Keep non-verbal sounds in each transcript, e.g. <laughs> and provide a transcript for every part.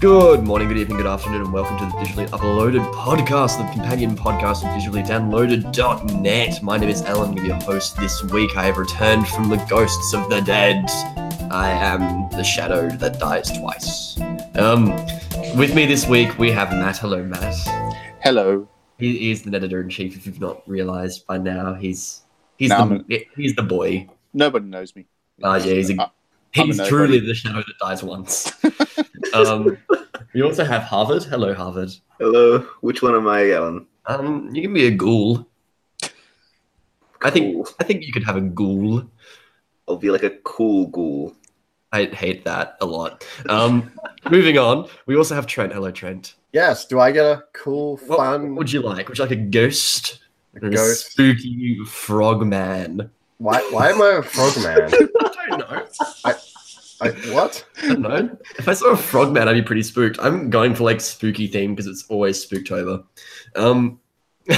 Good morning, good evening, good afternoon, and welcome to the Digitally Uploaded Podcast, the companion podcast of digitally-downloaded.net. My name is Alan, I'm your host this week. I have returned from the ghosts of the dead. I am the shadow that dies twice. Um, with me this week, we have Matt. Hello, Matt. Hello. He is the editor in chief. If you've not realised by now, he's he's the he's the boy. Nobody knows me. Ah, yeah, he's a- Uh, a He's truly the shadow that dies once. <laughs> um, we also have Harvard. Hello, Harvard. Hello, which one am I on? Um, you can be a ghoul. I think Cool. I think you could have a ghoul. I'll be like a cool ghoul. I hate that a lot. Um, <laughs> moving on, we also have Trent. Hello, Trent. Yes. Do I get a cool, What fun What would you like? Would you like a ghost? Or a ghost? spooky frog man. Why? Why am I a frog man? <laughs> I don't know. I, what? I don't know. If I saw a frog man, I'd be pretty spooked. I'm going for like spooky theme because it's always spooktober. Um, <laughs>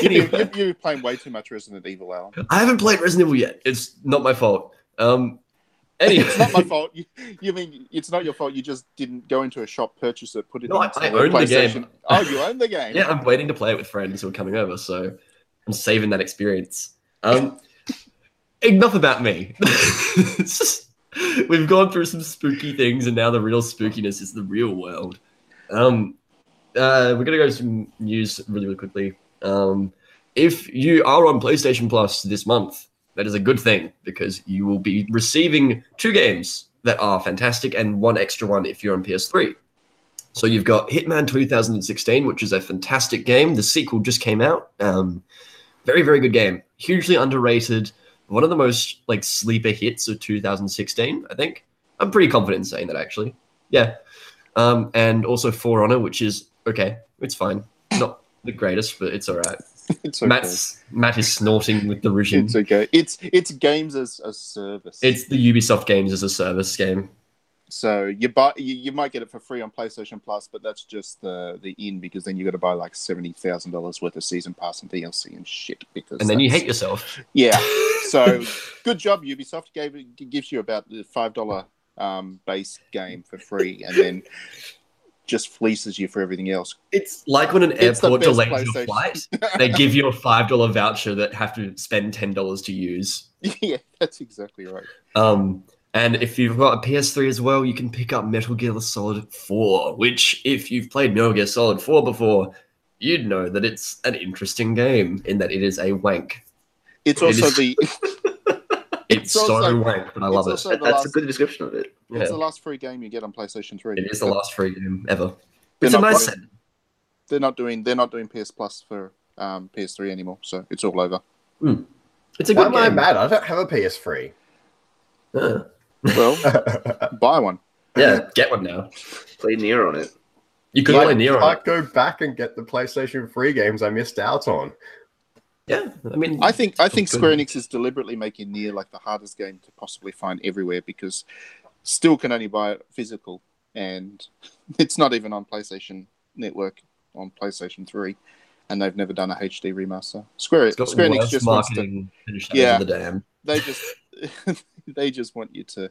You, anyway. you, you're playing way too much Resident Evil, Alan. I haven't played Resident Evil yet. It's not my fault. Um, anyway, It's not my fault. You, you mean it's not your fault? You just didn't go into a shop, purchase it, put it No, I- I own the PlayStation. game. Oh, you own the <laughs> game. yeah, I'm waiting to play it with friends who are coming over, so I'm saving that experience. Um, enough about me. <laughs> We've gone through some spooky things, and now the real spookiness is the real world. Um, uh, we're gonna go to some news really, really quickly. Um, if you are on PlayStation Plus this month, that is a good thing because you will be receiving two games that are fantastic and one extra one if you're on PS3. So you've got Hitman 2016, which is a fantastic game. The sequel just came out. Um, very, very good game. Hugely underrated. One of the most like sleeper hits of 2016, I think. I'm pretty confident in saying that actually. Yeah. Um, and also For Honor, which is okay. It's fine. Not the greatest, but it's all right. <laughs> it's okay. Matt's Matt is snorting with derision. It's okay. It's it's games as a service. It's the Ubisoft games as a service game. so you buy you, you might get it for free on PlayStation Plus, but that's just the the in because then you got to buy like seventy thousand dollars worth of season pass and DLC and shit. Because And then you hate yourself. Yeah. <laughs> So <laughs> good job, Ubisoft gave it gives you about the five dollar um, base game for free, and then just fleeces you for everything else. It's like when an It's airport delays your flight. <laughs> They give you a five dollar voucher that have to spend ten dollars to use. <laughs> yeah, that's exactly right. Um, and if you've got a PS3 as well, you can pick up Metal Gear Solid 4, which, if you've played Metal Gear Solid 4 before, you'd know that it's an interesting game in that it is a wank. It's also is- the <laughs> It's, It's so also- wank, but I love it. also That- the that's last, a good description of it. Yeah, it's the last free game you get on PlayStation Three. it is the last free game ever. They're It's a not nice putting- set. They're not doing they're not doing PS Plus for um, PS3 anymore, so it's all over. It's a Why good am I game. mad? I don't have a PS3. Uh, Well, <laughs> buy one. yeah, get one now. Play Nier on it. You could Like, play Nero. I go back and get the PlayStation 3 games I missed out on. Yeah, I mean, I think I think Square Enix is deliberately making Nier like the hardest game to possibly find everywhere because still can only buy it physical, and <laughs> it's not even on PlayStation Network on PlayStation Three, and they've never done a HD remaster. Square Square Enix just wants to marketing and shadows Yeah. the dam. they just <laughs> they just want you to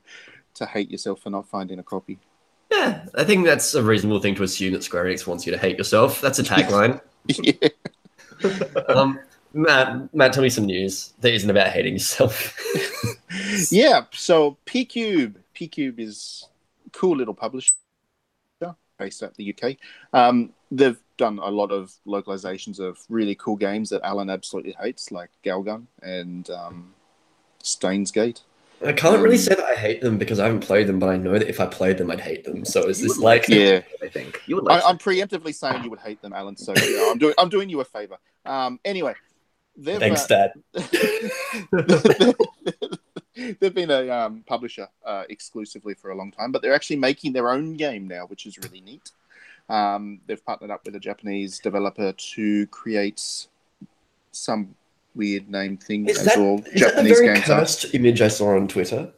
to hate yourself for not finding a copy. Yeah, I think that's a reasonable thing to assume that Square Enix wants you to hate yourself. That's a tagline. <laughs> yeah. um, Matt, Matt, tell me some news that isn't about hating yourself. <laughs> yeah, so PQube, P Cube is a cool little publisher based out the UK. Um, they've done a lot of localizations of really cool games that Alan absolutely hates, like Galgun and um, Steins;Gate. I can't really Um, say that I hate them because I haven't played them, but I know that if I played them, I'd hate them. So is this like? Yeah, <laughs> I think you would I, like. I'm preemptively saying you would hate them, Alan. So know, I'm doing I'm doing you a favor. Um, anyway, they've, Thanks, uh, Dad. <laughs> They've been a um, publisher uh, exclusively for a long time, but they're actually making their own game now, which is really neat. Um, they've partnered up with a Japanese developer to create some weird name thing, Is as that, all is that the Japanese very games are. cursed image I saw on Twitter?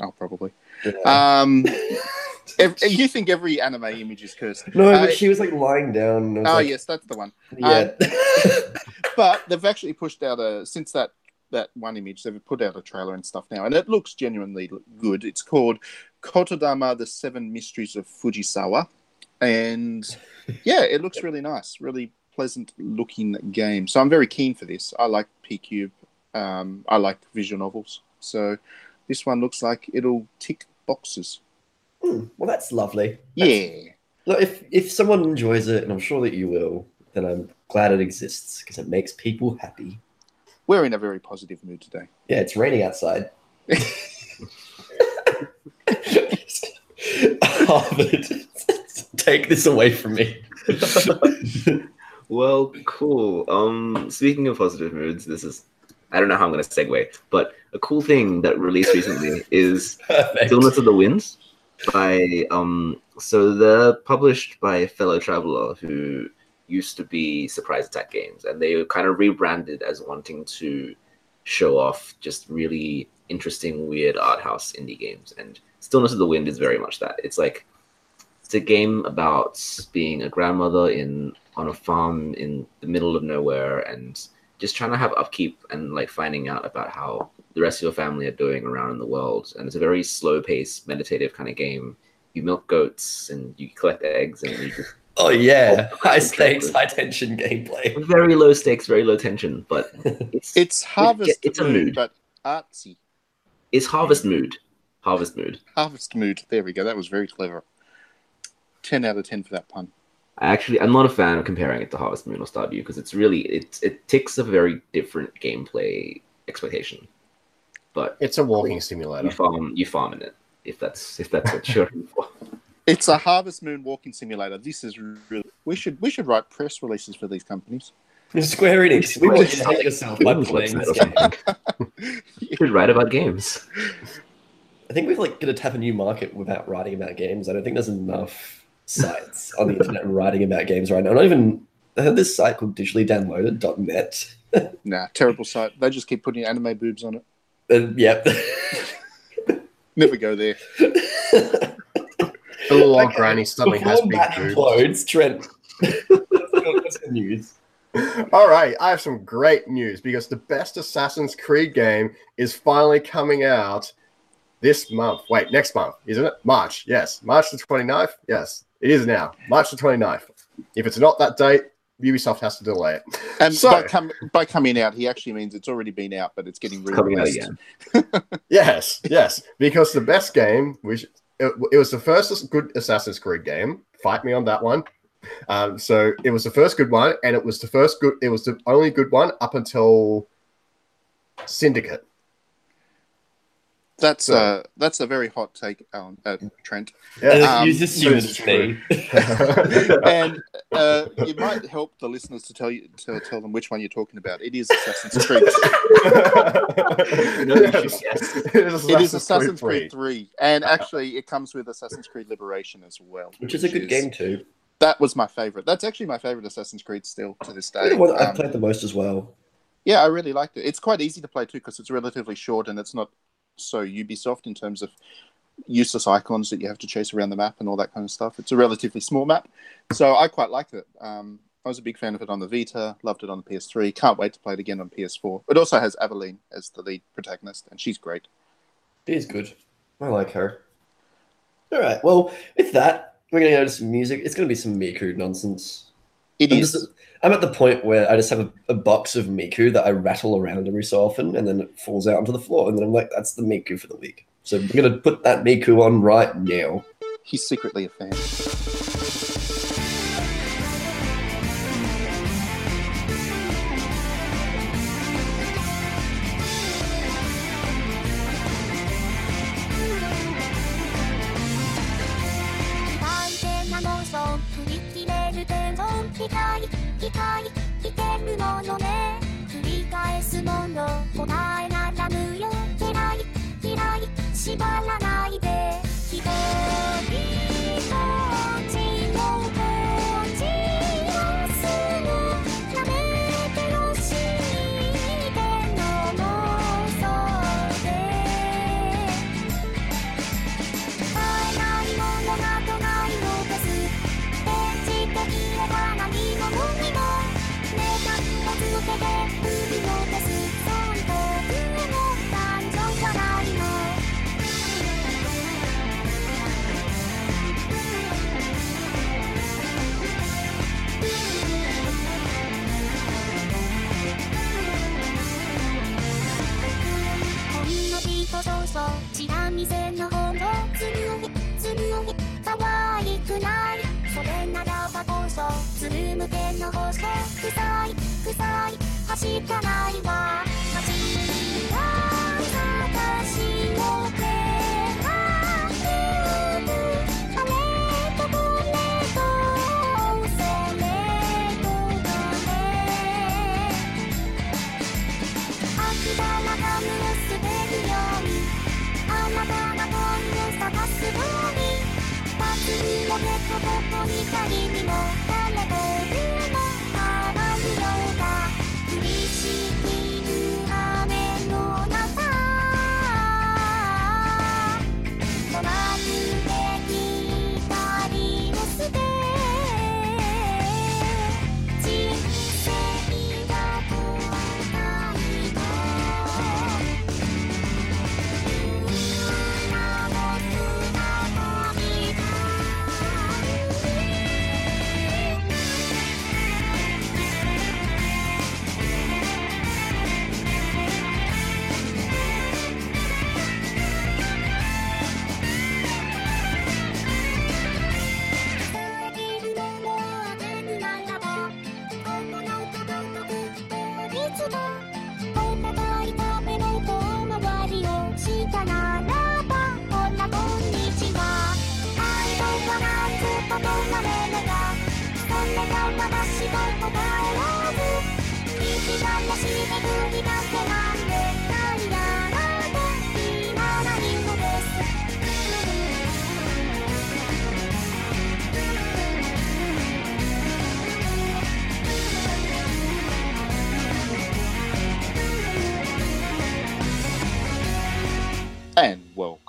Oh, probably. Yeah. Um, <laughs> ev- you think every anime image is cursed? no, uh, but she was like lying down. Was Oh, like, yes, that's the one. Yeah. <laughs> But they've actually pushed out a since that that one image. They've put out a trailer and stuff now, and it looks genuinely good. It's called Kotodama: The Seven Mysteries of Fujisawa, and <laughs> yeah, it looks really nice, really pleasant looking game. So I'm very keen for this. I like PQube. Um, I like visual novels, so this one looks like it'll tick boxes. Hmm, well, that's lovely. Yeah. Look, if if someone enjoys it, and I'm sure that you will, then I'm glad it exists because it makes people happy. We're in a very positive mood today. Yeah, it's raining outside. <laughs> <laughs> Harvard, take this away from me. <laughs> Well, cool. Um, speaking of positive moods, this is I don't know how I'm gonna segue, but a cool thing that released recently is Perfect. Stillness of the Winds by um so they're published by a fellow traveler who used to be surprise attack games and they kind of rebranded as wanting to show off just really interesting weird art house indie games and stillness of the wind is very much that it's like it's a game about being a grandmother in on a farm in the middle of nowhere and just trying to have upkeep and like finding out about how the rest of your family are doing around in the world. And it's a very slow paced, meditative kind of game. You milk goats and you collect eggs and you just Oh yeah, high stakes, high tension gameplay. very low stakes, very low tension, but <laughs> it's It's Harvest it's a mood. but artsy. it's harvest mood. Harvest mood. Harvest Mood. There we go. That was very clever. 10 out of 10 for that pun. I actually I'm not a fan of comparing it to Harvest Moon or Stardew because it's really it it ticks a very different gameplay expectation. But It's a walking simulator. you simulator. farm you farm in it if that's if that's what you're looking for. <laughs> It's a Harvest Moon walking simulator. This is really. We should we should write press releases for these companies. Square Enix, we want you to hate yourself by Games playing this game. You should write about games. I think we're like going to tap a new market without writing about games. I don't think there's enough sites on the internet <laughs> writing about games right now. Not even I heard this site called digitally digitally.downloaded.net. <laughs> Nah, terrible site. They just keep putting anime boobs on it. Uh, yep. <laughs> Never go there. The little old Okay, granny suddenly has big Matt boobs. implodes, Trent. <laughs> What's the news? All right, I have some great news because the best Assassin's Creed game is finally coming out this month. Wait, next month, isn't it? March. Yes, March the 29th. Yes, it is now. March the 29th. If it's not that date, Ubisoft has to delay it. And So- by, com- by coming out, he actually means it's already been out, but it's getting It's coming out again. <laughs> Yes, yes, because the best game, which it, it was the first good Assassin's Creed game. Fight me on that one. Um, so it was the first good one, and it was the first good. It was the only good one up until Syndicate. That's So- uh, that's a very hot take, Alan, uh, Trent. Yeah. Um, you just assume it's it's me. and uh, you might help the listeners to tell you to tell them which one you're talking about. It is Assassin's <laughs> Creed. No, you should guess. <laughs> it is Assassin's Creed 3. 3, and actually, it comes with Assassin's Creed Liberation as well, Which is a good game too. That was my favorite. That's actually my favorite Assassin's Creed still to this day. The one that I've Um, played the most as well. yeah, I really liked it. It's quite easy to play too because it's relatively short and it's not so Ubisoft in terms of useless icons that you have to chase around the map and all that kind of stuff. It's a relatively small map, so I quite liked it. Um, I was a big fan of it on the Vita, loved it on the PS3. Can't wait to play it again on PS4. It also has Aveline as the lead protagonist, and she's great. It is good. I like her. All right. Well, with that, we're going to go to some music. It's going to be some Miku nonsense. It I'm, is. just- I'm at the point where I just have a, a box of Miku that I rattle around every so often, and then it falls out onto the floor, and then I'm like, "That's the Miku for the week." So I'm going to put that Miku on right now. He's secretly a fan. 天存機械機械来てるものね。繰り返すもの答えならぬよ嫌い嫌い縛らない。そちらせの方のつむつむかわいくないそれならばこそつるむけの放く臭い臭いはしたな。い鍵にも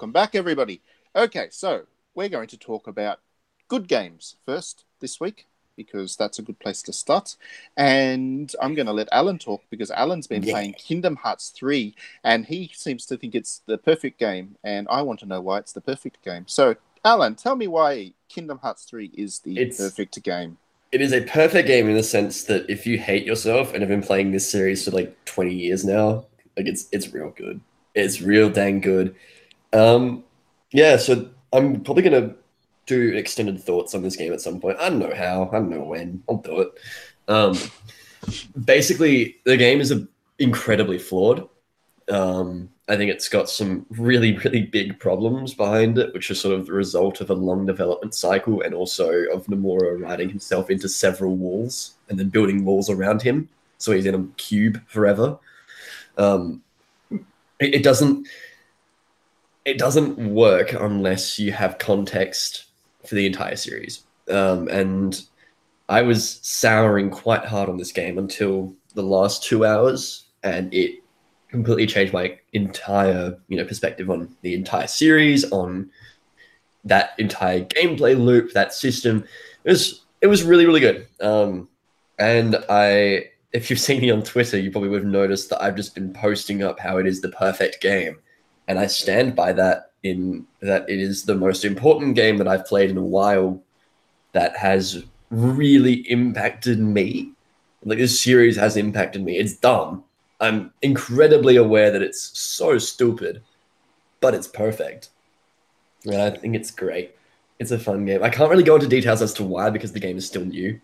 welcome back, everybody. Okay, so we're going to talk about good games first this week because that's a good place to start. And I'm going to let Alan talk because Alan's been Yeah. playing Kingdom Hearts 3 and he seems to think it's the perfect game. And I want to know why it's the perfect game. So, Alan, tell me why Kingdom Hearts 3 is the It's- perfect game. It is a perfect game in the sense that if you hate yourself and have been playing this series for like 20 years now, like it's it's real good. It's real dang good. Um yeah, so I'm probably gonna do extended thoughts on this game at some point. I don't know how, I don't know when. I'll do it. Um basically the game is a, incredibly flawed. Um I think it's got some really, really big problems behind it, which are sort of the result of a long development cycle and also of Nomura writing himself into several walls and then building walls around him. So he's in a cube forever. Um, it, it doesn't it doesn't work unless you have context for the entire series. Um, and I was souring quite hard on this game until the last two hours, and it completely changed my entire you know perspective on the entire series, on that entire gameplay loop, that system. It was it was really really good. Um, and I, if you've seen me on Twitter, you probably would have noticed that I've just been posting up how it is the perfect game, and I stand by that. In that it is the most important game that I've played in a while, that has really impacted me. Like this series has impacted me. It's dumb. I'm incredibly aware that it's so stupid, but it's perfect. And I think it's great. It's a fun game. I can't really go into details as to why because the game is still new,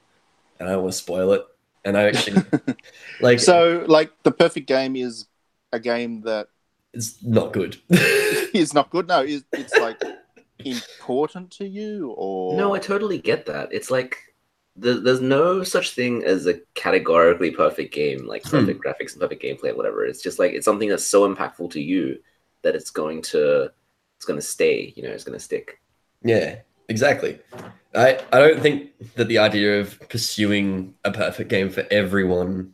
and I don't want to spoil it. And I actually <laughs> like So, like, the perfect game is a game that it's not good. <laughs> it's not good. No, is it's like <laughs> important to you or No, I totally get that. It's like the, there's no such thing as a categorically perfect game, like Hmm. perfect graphics and perfect gameplay, or whatever. It's just like it's something that's so impactful to you that it's going to it's going to stay. You know, it's going to stick. Yeah, exactly. I, I don't think that the idea of pursuing a perfect game for everyone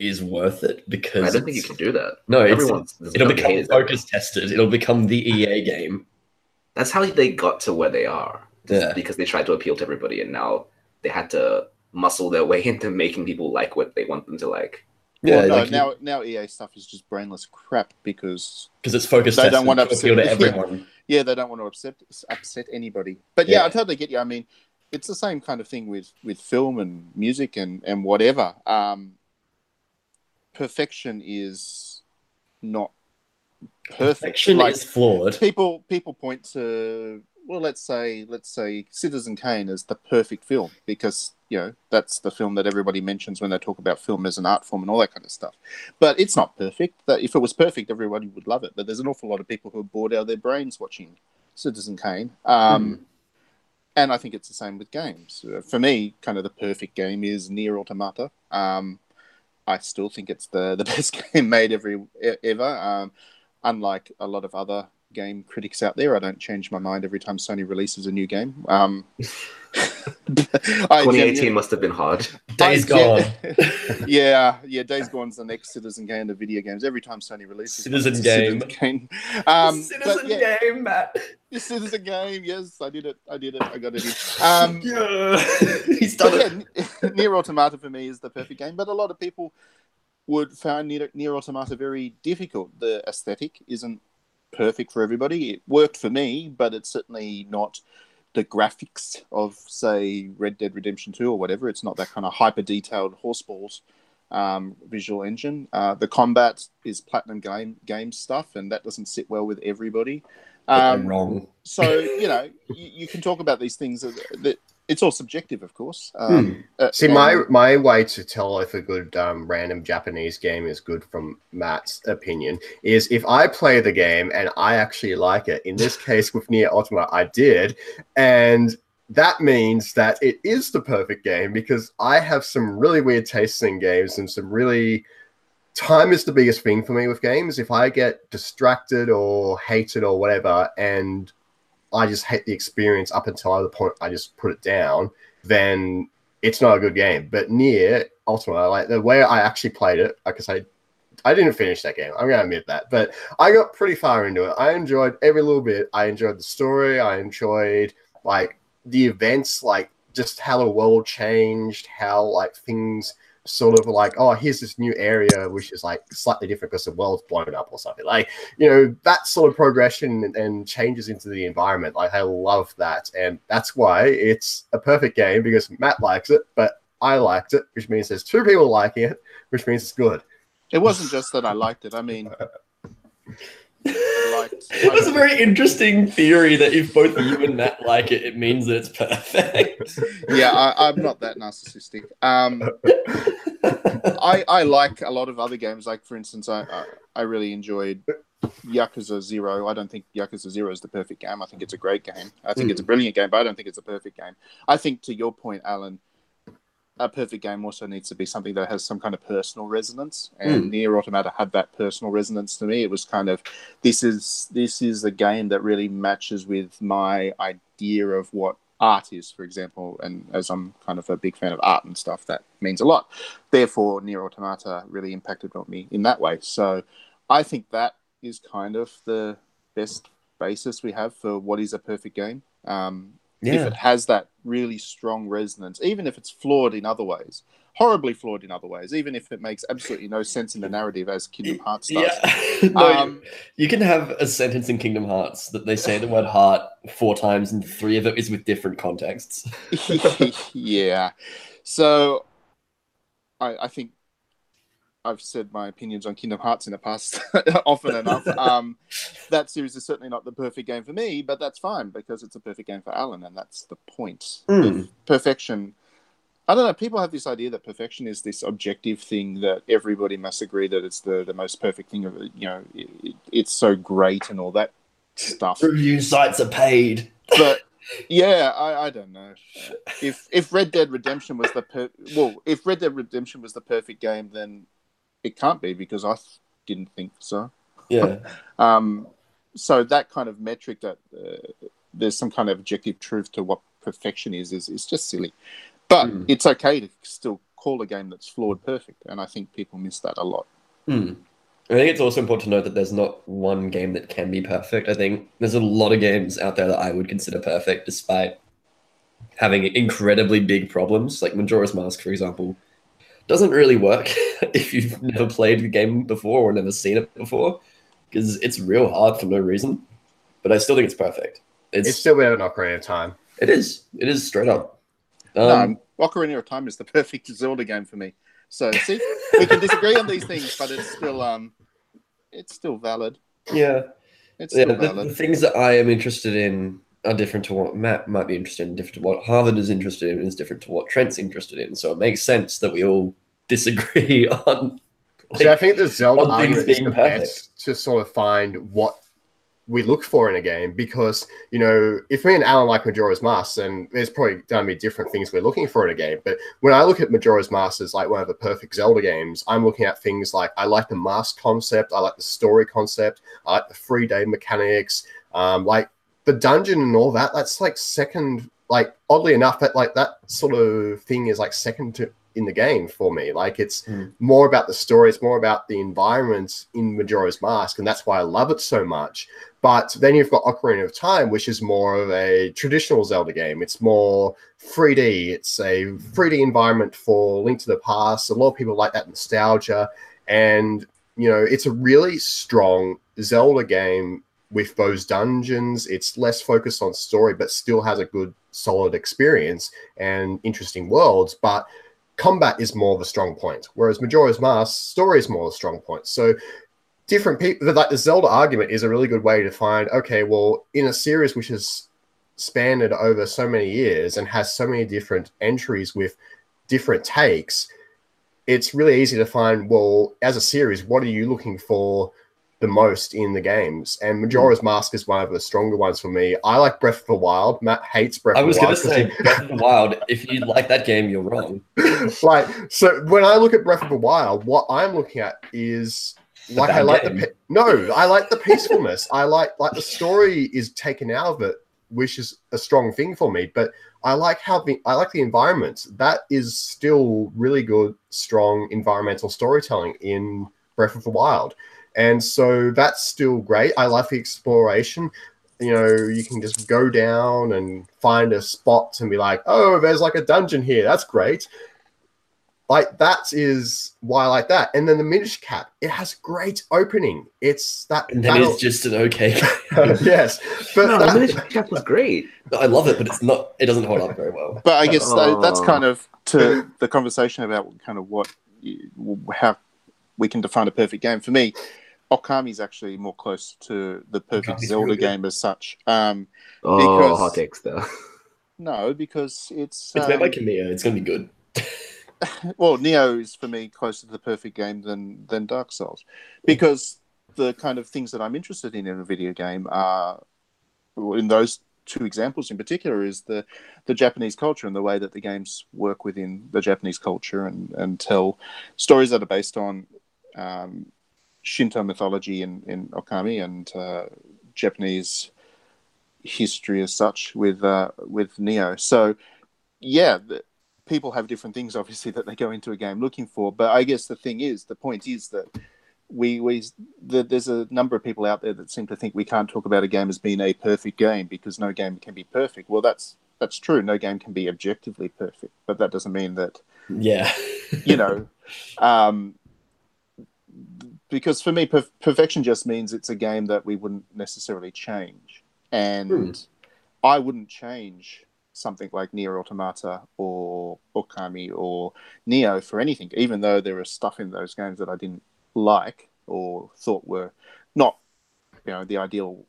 is worth it because I don't think you can do that. no, it's, Everyone's there's it'll nobody become focus tested. It'll become the EA game. That's how they got to where they are. Yeah. Because they tried to appeal to everybody, and now they had to muscle their <laughs> way into making people like what they want them to like. Yeah, Well, no, like, now now EA stuff is just brainless crap because because it's focus they don't want to to appeal to upset- <laughs> yeah. everyone. yeah, they don't want to upset upset anybody. But yeah, Yeah. I totally get you. I mean, it's the same kind of thing with with film and music and and whatever. Um, perfection is not perfect. Perfection Like, is flawed. people people point to well let's say let's say citizen kane is the perfect film because you know that's the film that everybody mentions when they talk about film as an art form and all that kind of stuff. But it's not perfect. That if it was perfect everybody would love it. But there's an awful lot of people who are bored out of their brains watching citizen kane. Um, and i think it's the same with games. Uh, for me kind of the perfect game is Nier Automata. Um, i still think it's the, <laughs> the best game made every ever um, unlike a lot of other game critics out there, I don't change my mind every time Sony releases a new game. Um, <laughs> 2018 genuinely- must have been hard. Days I gone. gen- <laughs> <laughs> yeah, yeah. Days Gone's the next Citizen Game of video games. Every time Sony releases Citizen it's a Game. Citizen Game. Um, Citizen but yeah, game, Matt. this Citizen Game. Yes, I did it. I did it. I got it in. Um, yeah. He's done but it. yeah, Nier Automata for me is the perfect game, but a lot of people would find Nier, Nier Automata very difficult. The aesthetic isn't perfect for everybody. It worked for me, but it's certainly not the graphics of, say, Red Dead Redemption 2 or whatever. It's not that kind of hyper detailed horseballs um, visual engine. Uh, the combat is Platinum game, game stuff, and that doesn't sit well with everybody. Um, wrong. so you know you, you can talk about these things that, that it's all subjective of course um, uh, See, my and- my way to tell if a good um, random Japanese game is good, from Matt's opinion, is if I play the game and I actually like it. In this case, with Nier Automata, I did, and that means that it is the perfect game because I have some really weird tastes in games and some really. Time is the biggest thing for me with games. If I get distracted or hated or whatever, and I just hate the experience up until the point I just put it down, then it's not a good game. But Nier Automata, like the way I actually played it, like I say, I didn't finish that game. I'm gonna admit that, but I got pretty far into it. I enjoyed every little bit. I enjoyed the story. I enjoyed like the events, like just how the world changed, how like things sort of like, oh, here's this new area which is like slightly different because the world's blown up or something. Like, you know, that sort of progression and, and changes into the environment. Like, I love that. And that's why it's a perfect game because Matt likes it, but I liked it, which means there's two people liking it, which means it's good. it wasn't just that i liked it i mean <laughs> I liked, <laughs> That's a very interesting theory that if both you and Matt like it, it means that it's perfect. <laughs> yeah I, i'm not that narcissistic um, I, I like a lot of other games like for instance i, I, I really enjoyed Yakuza Zero. I don't think Yakuza Zero is the perfect game. I think it's a great game. I think it's a brilliant game, but I don't think it's a perfect game. I think, to your point, Alan, a perfect game also needs to be something that has some kind of personal resonance. And Nier Automata had that personal resonance to me. It was kind of this is this is a game that really matches with my idea of what art is, for example. And as I'm kind of a big fan of art and stuff, that means a lot. Therefore, Nier Automata really impacted on me in that way. So I think that is kind of the best basis we have for what is a perfect game. Um, If it has that really strong resonance, even if it's flawed in other ways, horribly flawed in other ways, even if it makes absolutely no sense in the narrative as Kingdom <laughs> Hearts does. Yeah. <laughs> no, you- Um, you can have a sentence in Kingdom Hearts that they say the word heart four times and three of it is with different contexts. <laughs> yeah. So I, I think I've said my opinions on Kingdom Hearts in the past <laughs> often enough. Um, that series is certainly not the perfect game for me, but that's fine because it's a perfect game for Alan, and that's the point. Hmm. Perfection. I don't know. People have this idea that perfection is this objective thing that everybody must agree that it's the, the most perfect thing. Of it. You know, it, it, it's so great and all that stuff Review sites are paid. but yeah, I, I don't know. If if Red Dead Redemption was the per- well, if Red Dead Redemption was the perfect game, then it can't be because I didn't think so. Yeah. <laughs> Um, so that kind of metric that uh, there's some kind of objective truth to what perfection is is is just silly. But Hmm. it's okay to still call a game that's flawed perfect, and I think people miss that a lot. Hmm. I think it's also important to note that there's not one game that can be perfect. I think there's a lot of games out there that I would consider perfect despite having incredibly big problems. Like Majora's Mask, for example, doesn't really work <laughs> if you've never played the game before or never seen it before because it's real hard for no reason. But I still think it's perfect. It's, It's still better than Ocarina of Time. it is. It is straight up. no, Um, Ocarina of Time is the <laughs> perfect Zelda game for me. So see, we can disagree on these things, but it's still um, it's still valid. Yeah. It's yeah still the, valid. the things that I am interested in are different to what Matt might be interested in, different to what Harvard is interested in, is different to what Trent's interested in. So it makes sense that we all <laughs> disagree <laughs> on. See, I think the Zelda argument is the perfect. best to sort of find what we look for in a game because you know if me and Alan like Majora's Mask, then there's probably going to be different things we're looking for in a game. But when I look at Majora's Mask as like one of the perfect Zelda games, I'm looking at things like I like the mask concept, I like the story concept, I like the free day mechanics, um, like the dungeon and all that. That's like second, like oddly enough, that like that sort of thing is like second to in the game for me. Like it's Mm. more about the story, it's more about the environment in Majora's Mask, and that's why I love it so much. But then you've got Ocarina of Time, which is more of a traditional Zelda game. It's more 3D. It's a 3D environment for Link to the Past. A lot of people like that nostalgia, and you know, it's a really strong Zelda game with those dungeons. It's less focused on story, but still has a good, solid experience and interesting worlds. But combat is more of a strong point, whereas Majora's Mask story is more of a strong point. So different people, like the Zelda argument, is a really good way to find. Okay, well, in a series which has spanned over so many years and has so many different entries with different takes, it's really easy to find. Well, as a series, what are you looking for? The most in the games, and hmm. Majora's Mask is one of the stronger ones for me. I like Breath of the Wild. Matt hates Breath of the Wild. I was going to say he- Breath of the Wild. If you like that game, you're wrong. <laughs> like so when I look at Breath of the Wild, what I'm looking at is like I like game. the pe- no, I like the peacefulness. I like like the story is taken out of it, which is a strong thing for me. But I like how the I like the environment. That is still really good, strong environmental storytelling in Breath of the Wild, and so that's still great. I like the exploration. You know, you can just go down and find a spot and be like, oh, there's like a dungeon here. That's great like that is why I like that. And then the Minish Cap, it has great opening. It's that And then battle- it's just an okay. <laughs> yes, but no, that- the Minish Cap was great. I love it, but it's not. It doesn't hold up very well. But I guess tha- oh. that's Oh. kind of to the conversation about kind of what how we can define a perfect game. For me, Okami is actually more close to the perfect Okami's Zelda really game as such. Um, Oh, Because- hot takes though. no, because it's It's made by um, Kamiya. It's gonna be good. <laughs> well, Nioh is for me closer to the perfect game than than Dark Souls, because the kind of things that I'm interested in in a video game are in those two examples in particular is the the Japanese culture and the way that the games work within the Japanese culture and and tell stories that are based on um, Shinto mythology in in Okami and uh, Japanese history as such with uh, with Nioh. So yeah, the, people have different things obviously that they go into a game looking for. But I guess the thing is, the point is that we we the, there's a number of people out there that seem to think we can't talk about a game as being a perfect game because no game can be perfect. Well, that's that's true. No game can be objectively perfect, but that doesn't mean that Yeah. <laughs> you know. um, because for me, perf- perfection just means it's a game that we wouldn't necessarily change, and Hmm. I wouldn't change something like Nier Automata or Okami or Nioh for anything, even though there is stuff in those games that I didn't like or thought were not, you know, the ideal.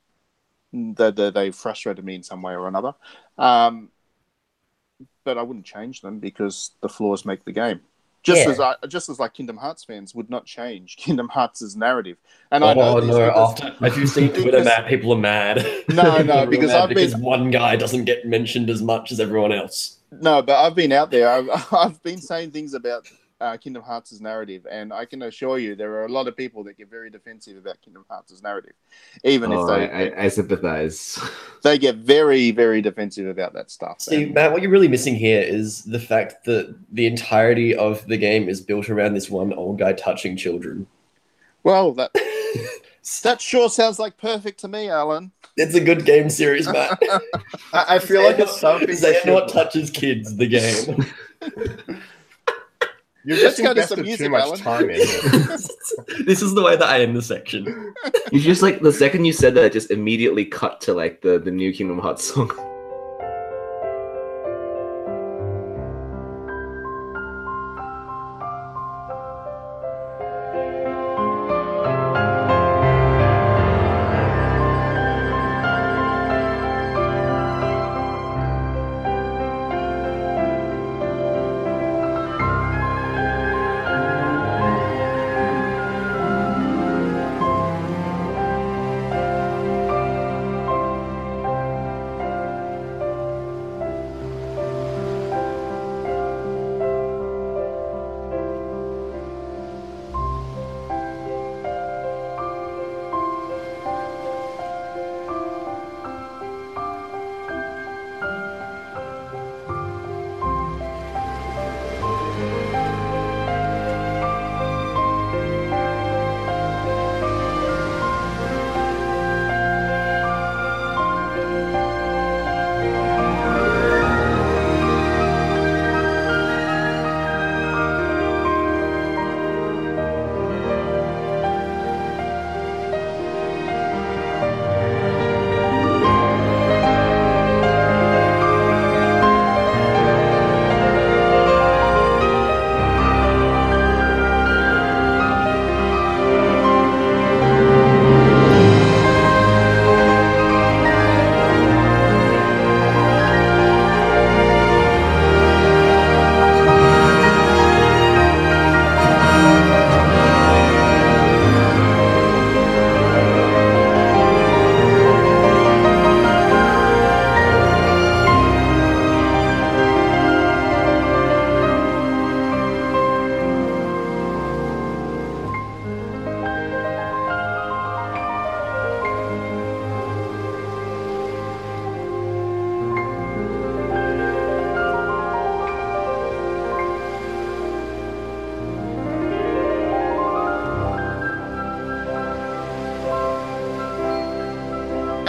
That they, they frustrated me in some way or another, um, but I wouldn't change them because the flaws make the game. Just Yeah. as I, just as like Kingdom Hearts fans would not change <laughs> Kingdom Hearts' narrative, and I oh, know oh this no! After if you've seen <laughs> Twitter, because- Matt, people are mad. <laughs> No, People no, because I've been- one guy doesn't get mentioned as much as everyone else. No, but I've been out there. I've, I've been saying things about uh, Kingdom Hearts' narrative, and I can assure you there are a lot of people that get very defensive about Kingdom Hearts' narrative, even Oh, if they, I, I, I sympathize. <laughs> they get very, very defensive about that stuff. See, And- Matt, what you're really missing here is the fact that the entirety of the game is built around this one old guy touching children. well, that <laughs> that sure sounds like perfect to me, Alan. It's a good game series, Matt. <laughs> I, I feel like it's something. you Xehanort touches kids. The game. You've Let's just go to some music, too much Alan. time in <laughs> it. this is the way that I end the section. <laughs> You just like the second you said that, it just immediately cut to like the the new Kingdom Hearts song.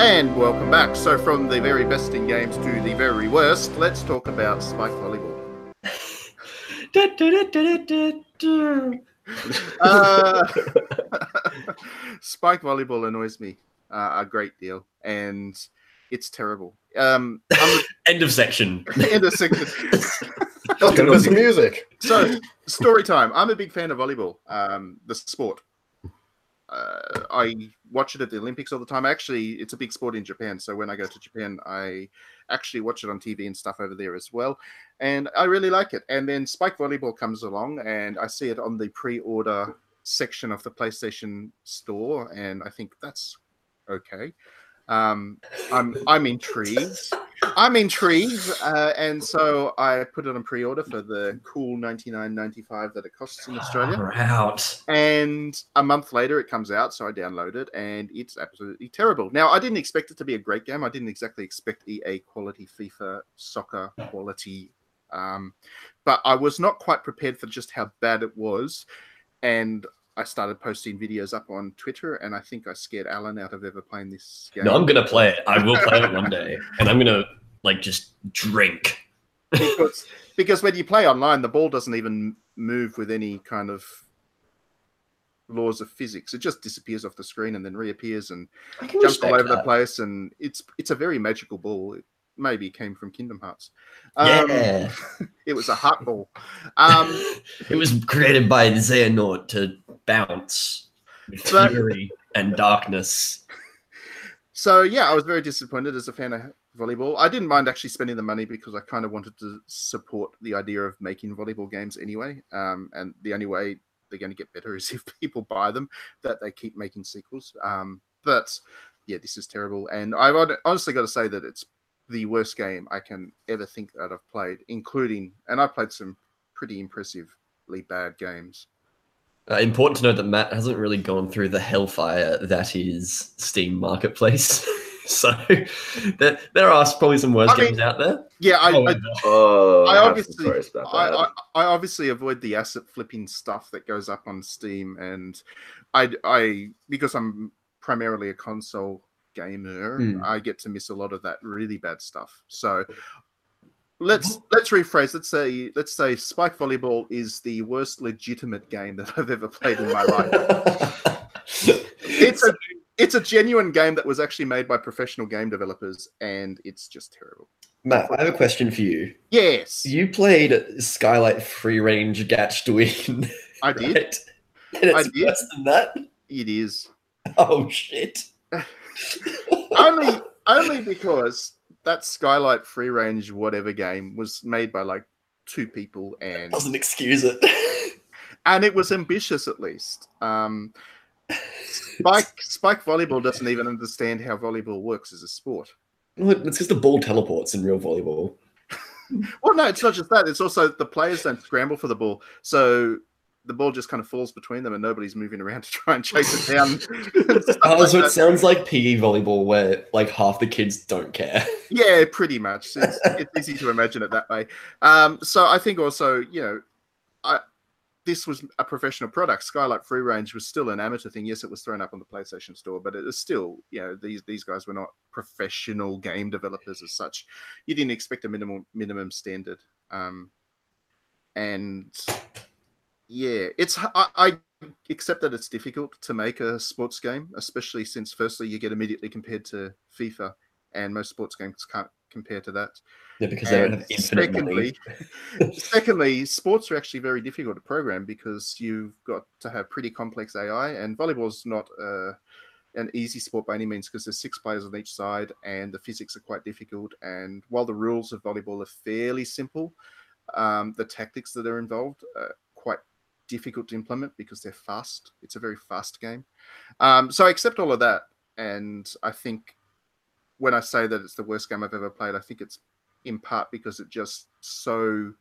And welcome back. So, from the very best in games to the very worst, let's talk about Spike Volleyball. <laughs> Uh, <laughs> Spike Volleyball annoys me uh, a great deal, and it's terrible. Um, I'm <laughs> End of section. in a second. Let's get some music. So, story time. I'm a big fan of volleyball, um, the sport. Uh, I watch it at the Olympics all the time. Actually, it's a big sport in Japan. So when I go to Japan, I actually watch it on TV and stuff over there as well. And I really like it. And then Spike Volleyball comes along, and I see it on the pre-order section of the PlayStation Store, and I think that's okay. Um, I'm I'm intrigued. I'm intrigued, uh, and so I put it on pre-order for the cool 99.95 that it costs in Australia. Out. And a month later, it comes out, so I download it, and it's absolutely terrible. Now, I didn't expect it to be a great game. I didn't exactly expect EA quality FIFA soccer quality, um, but I was not quite prepared for just how bad it was. And I started posting videos up on Twitter, and I think I scared Alan out of ever playing this game. No, I'm gonna play it. I will play it one day, <laughs> and I'm gonna like just drink. because <laughs> because when you play online, the ball doesn't even move with any kind of laws of physics. It just disappears off the screen and then reappears and jumps all over the place. And it's it's a very magical ball. It maybe came from Kingdom Hearts. Um, Yeah, <laughs> it was a heart ball. Um, <laughs> it was created by Xehanort to bounce with But- fury and darkness. So yeah, I was very disappointed as a fan of volleyball. I didn't mind actually spending the money because I kind of wanted to support the idea of making volleyball games anyway. Um, and the only way they're going to get better <laughs> is if people buy them, that they keep making sequels. Um, but yeah, this is terrible. And I've honestly got to say that it's the worst game I can ever think that I've played, including, and I've played some pretty impressively bad games. Uh, important to note that Matt hasn't really gone through the hellfire that is Steam Marketplace. <laughs> so there, there are probably some worse I mean, games out there. Yeah, I, Oh, I Oh, I I, have some obviously- I. I, I obviously avoid the asset flipping stuff that goes up on Steam, and I, I because I'm primarily a console gamer, Hmm. I get to miss a lot of that really bad stuff. So let's let's rephrase. Let's say let's say Spike Volleyball is the worst legitimate game that <laughs> I've ever played in my life. <laughs> It's a it's a genuine game that was actually made by professional game developers, and it's just terrible. Matt, I have a question for you. Yes, You played Skylight Free Range Gatch to I <laughs> did. right? And it's I did. worse than that. It is. Oh shit! Only only because that Skylight free range whatever game was made by like two people and Doesn't excuse it. <laughs> and it was ambitious at least. Um, Spike Spike volleyball doesn't even understand how volleyball works as a sport. Look, it's because the ball teleports in real volleyball. <laughs> Well, no, it's not just that. It's also the players don't scramble for the ball, so the ball just kind of falls between them, and nobody's moving around <laughs> to try and chase it down. <laughs> Oh, like so it that. sounds like PE volleyball, where like half the kids don't care. <laughs> Yeah, pretty much. It's, it's easy to imagine it that way. Um, so I think also, you know, I this was a professional product. Skylight Free Range was still an amateur thing. Yes, it was thrown up on the PlayStation Store, but it was still, you know, these these guys were not professional game developers as such. You didn't expect a minimum minimum standard. Um, and yeah, it's I, I accept that it's difficult to make a sports game, especially since firstly you get immediately compared to FIFA and most sports games can't compare to that. Yeah, because they don't have infinite money. secondly, <laughs> secondly, sports are actually very difficult to program because you've got to have pretty complex AI, and volleyball's not uh, an easy sport by any means because there's six players on each side, and the physics are quite difficult. And while the rules of volleyball are fairly simple, um, the tactics that are involved quite difficult to implement because they're fast. It's a very fast game. Um, so I accept all of that, and I think when I say that it's the worst game I've ever played, I think it's in part because it just so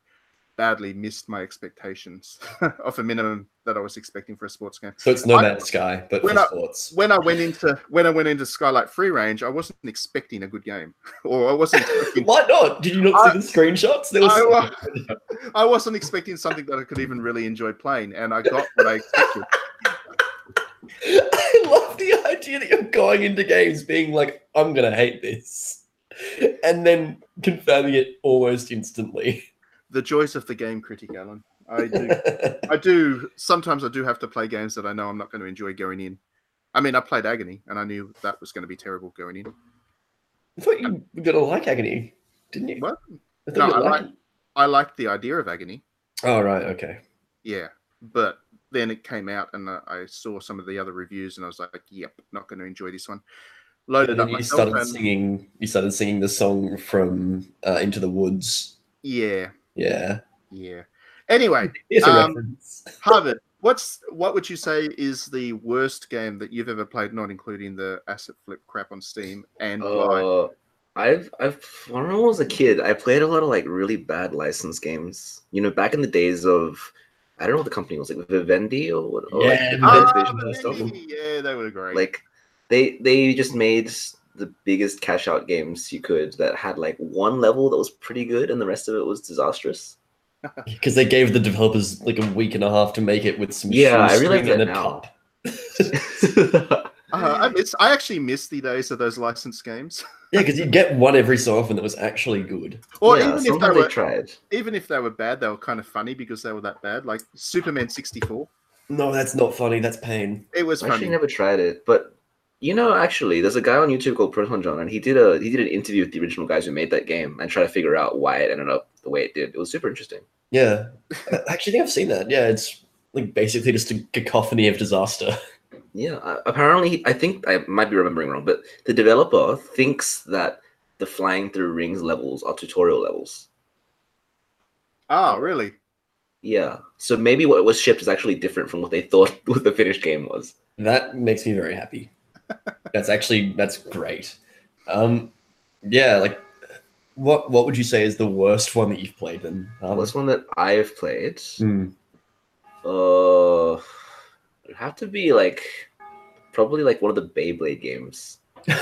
badly missed my expectations <laughs> of a minimum that I was expecting for a sports game. So it's No I- Man's Sky, but when for I- sports. When I went into when I went into Skylight Free Range, I wasn't expecting a good game, <laughs> or I wasn't expecting, <laughs> Why not? Did you not I- see the screenshots? There was I I wasn't expecting something that I could even really enjoy playing, and I got what I expected. I love the idea that you're going into games being like, I'm gonna hate this, and then confirming it almost instantly. The joys of the game critic, Alan. I do. <laughs> I do. Sometimes I do have to play games that I know I'm not going to enjoy going in. I mean, I played Agony, and I knew that was going to be terrible going in. I thought you were gonna like Agony, didn't you? What? I No, I liked like. I liked the idea of Agony. Oh right, okay. Yeah, but then it came out, and I saw some of the other reviews, and I was like, "Yep, not going to enjoy this one." Loaded up you started and singing. You started singing the song from uh, Into the Woods. yeah, Yeah, yeah. Anyway, Um. <laughs> Harvard, what's what would you say is the worst game that you've ever played, not including the asset flip crap on Steam, and why? Uh, I've I've when I was a kid, I played a lot of like really bad license games. You know, back in the days of I don't know what the company was like Vivendi or what. Or Yeah, like, Vision and yeah, they were great. Like they they just made the biggest cash out games you could that had like one level that was pretty good and the rest of it was disastrous. <laughs> Because they gave the developers like a week and a half to make it with some Yeah, I shoestring realize that now. <laughs> Uh, I miss. I actually miss the days of those licensed games. <laughs> Yeah, because you'd get one every so often that was actually good. Or yeah, even if they sometimes were, tried. even if they were bad, they were kind of funny because they were that bad. Like Superman sixty four. No, that's not funny. That's pain. It was I funny. actually never tried it, but you know, actually, there's a guy on YouTube called ProtonJon, and he did a he did an interview with the original guys who made that game and try to figure out why it ended up the way it did. It was super interesting. Yeah, I actually think I've seen that. Yeah, it's like basically just a cacophony of disaster. Yeah, uh, apparently, I think I might be remembering wrong, but the developer thinks that the flying through rings levels are tutorial levels. Oh, really? Yeah, so maybe what was shipped is actually different from what they thought <laughs> what the finished game was. That makes me very happy. That's actually that's great. Um, yeah, like what what would you say is the worst one that you've played then? Um, This one that I've played, hmm. uh, it'd have to be like probably like one of the Beyblade games. <laughs>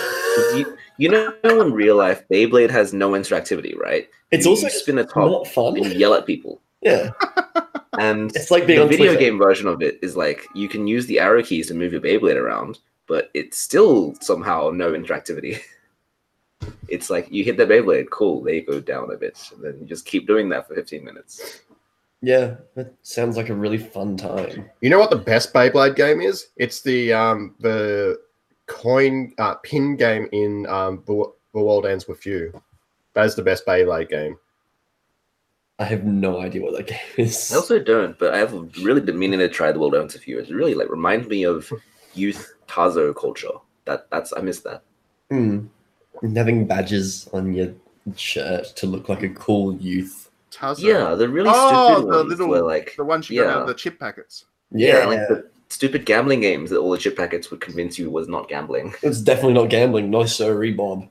You, you know, in real life, Beyblade has no interactivity, right? it's You also spin a top not fun. and yell at people. Yeah, And it's like being the video Twitter. game version of it is like you can use the arrow keys to move your Beyblade around, but it's still somehow no interactivity. <laughs> It's like you hit the Beyblade, cool, they go down a bit, and then you just keep doing that for 15 minutes. Yeah, that sounds like a really fun time. You know what the best Beyblade game is? It's the um the coin uh, pin game in um the, the World Ends with You. That is the best Beyblade game. I have no idea what that <laughs> game is. I also don't, but I have really been meaning to try the World Ends of You. It really like reminds me of youth Tazo culture. That that's I miss that. Hmm. And having badges on your shirt to look like a cool youth. Tazo. Yeah, the really Oh, stupid the ones little- were like The ones you got out of the chip packets. yeah, like the stupid gambling games that all the chip packets would convince you was not gambling. it's definitely not gambling. No, sorry, Bob.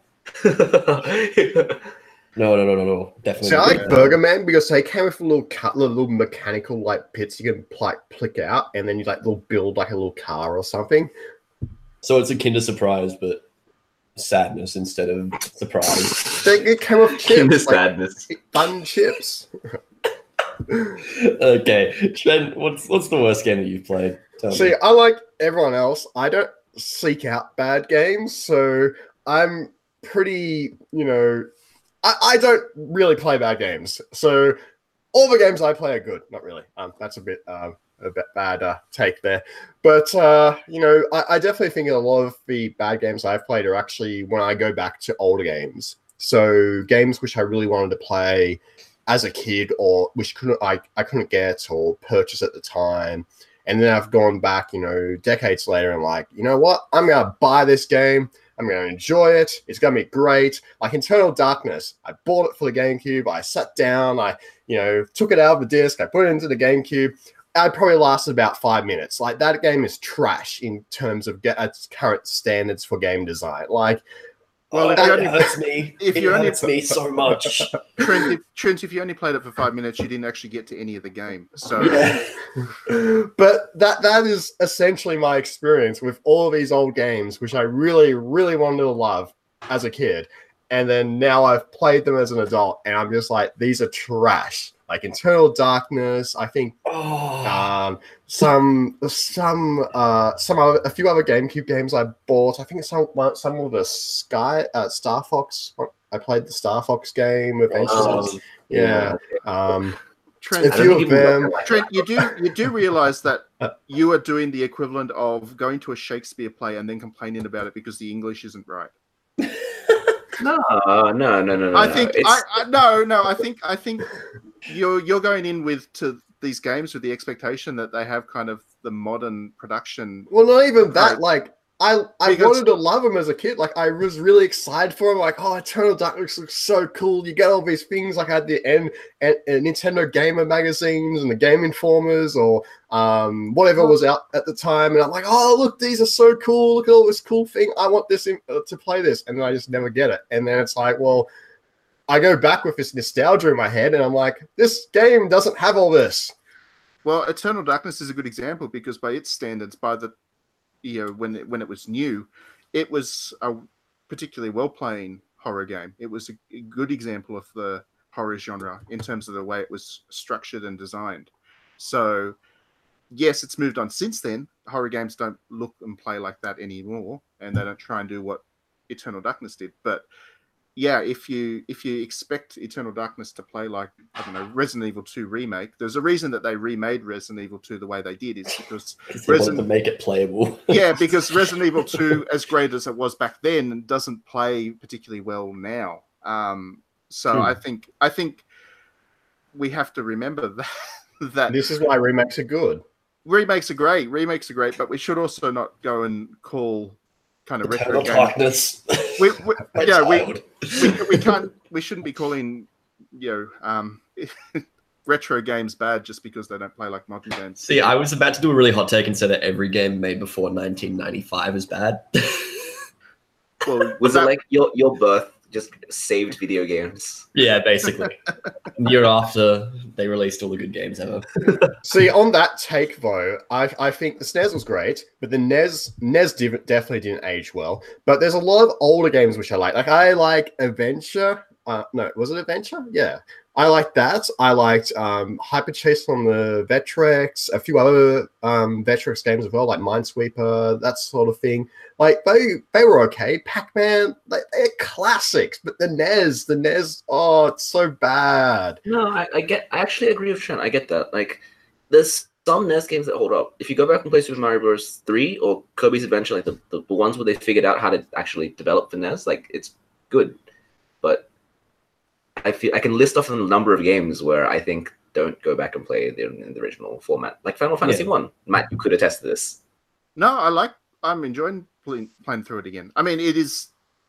No, no, no, no, no. Definitely. See, I like Yeah. Burger Man because they came with a little cut, little mechanical like pits you can like plick out, and then you like little build like a little car or something. So it's a Kinder Surprise, but sadness instead of surprise. They, it came with In the chips, like sadness. fun chips. <laughs> okay, Trent, what's what's the worst game that you've played? Tell See, me. I like everyone else. I don't seek out bad games, so I'm pretty, you know, I, I don't really play bad games. So all the games I play are good. Not really. Um, that's a bit um, a bit bad uh, take there, but uh, you know, I, I definitely think a lot of the bad games I've played are actually when I go back to older games. So games which I really wanted to play as a kid, or which couldn't I, I couldn't get or purchase at the time. And then I've gone back, you know, decades later and like, you know what? I'm gonna buy this game. I'm gonna enjoy it. It's gonna be great. Like Eternal Darkness, I bought it for the GameCube. I sat down. I, you know, took it out of the disc. I put it into the GameCube. I probably lasted about five minutes. Like that game is trash in terms of its uh, current standards for game design. Like, Well, oh, if it you only- hurts <laughs> me. if it you only- hurts me so much. <laughs> Trent if, Trent, if you only played it for five minutes, you didn't actually get to any of the game. So Yeah. <laughs> but that that is essentially my experience with all of these old games, which I really, really wanted to love as a kid. And then now I've played them as an adult, and I'm just like, these are trash. Like Eternal Darkness, I think Oh, um, some some uh, some other, a few other GameCube games I bought. I think some some of the Sky uh, Star Fox. I played the Star Fox game. Adventures. Um, yeah. Um, Trent, a I don't few of people them. like. Trent, you do you do <laughs> realize that you are doing the equivalent of going to a Shakespeare play and then complaining about it because the English isn't right. <laughs> No, uh, no, no, no, no. I think It's- I, I no no I think I think you're you're going in with to these games with the expectation that they have kind of the modern production. Well, not even that. Like, I I Because- wanted to love him as a kid. Like, I was really excited for him. Like, oh, Eternal Darkness looks so cool. You get all these things like at the end, and, and Nintendo Gamer magazines and the Game Informers or um whatever was out at the time. And I'm like, oh, look, these are so cool. Look at all this cool thing. I want this in, uh, to play this, and then I just never get it. And then it's like, well. I go back with this nostalgia in my head, and I'm like, this game doesn't have all this. Well, Eternal Darkness is a good example because by its standards, by the you know when it, when it was new, it was a particularly well playing horror game. It was a, good example of the horror genre in terms of the way it was structured and designed. So, yes, it's moved on since then. Horror games don't look and play like that anymore, and they don't try and do what Eternal Darkness did. But yeah, if you if you expect Eternal Darkness to play like I don't know Resident Evil 2 remake, there's a reason that they remade Resident Evil 2 the way they did is because <laughs> they wanted Resident- to make it playable. <laughs> yeah, <laughs> because Resident Evil 2, as great as it was back then, doesn't play particularly well now. Um, so Hmm. I think I think we have to remember that that This is why remakes are good. remakes are great, remakes are great, but we should also not go and call kind of retro Eternal games. darkness. We, we, <laughs> yeah, we, we, we can't we shouldn't be calling you know um, <laughs> retro games bad just because they don't play like modern games. See, I was about to do a really hot take and say that every game made before 1995 is bad. <laughs> Well, was that- it like your your birth just saved video games? yeah, basically. <laughs> Year after they released all the good games ever. See, on that take though, I, I think the SNES was great, but the NES NES div- definitely didn't age well. But there's a lot of older games which I like. Like I like Adventure. Uh, no, was it Adventure? Yeah, I liked that. I liked um, Hyper Chase from the Vectrex, a few other um, Vectrex games as well, like Minesweeper, that sort of thing. Like they they were okay. Pac Man, like, they're classics, but the NES, the NES, oh, it's so bad. No, I, I get. I actually agree with Trent. I get that. Like, there's some NES games that hold up. If you go back and play Super Mario Bros. Three or Kirby's Adventure, like the, the, the ones where they figured out how to actually develop the NES, like it's good. But I feel I can list off a number of games where I think don't go back and play the, in the original format, like Final Fantasy Yeah. One. Matt, you could attest to this. no, I like. I'm enjoying playing, playing through it again. I mean, it is.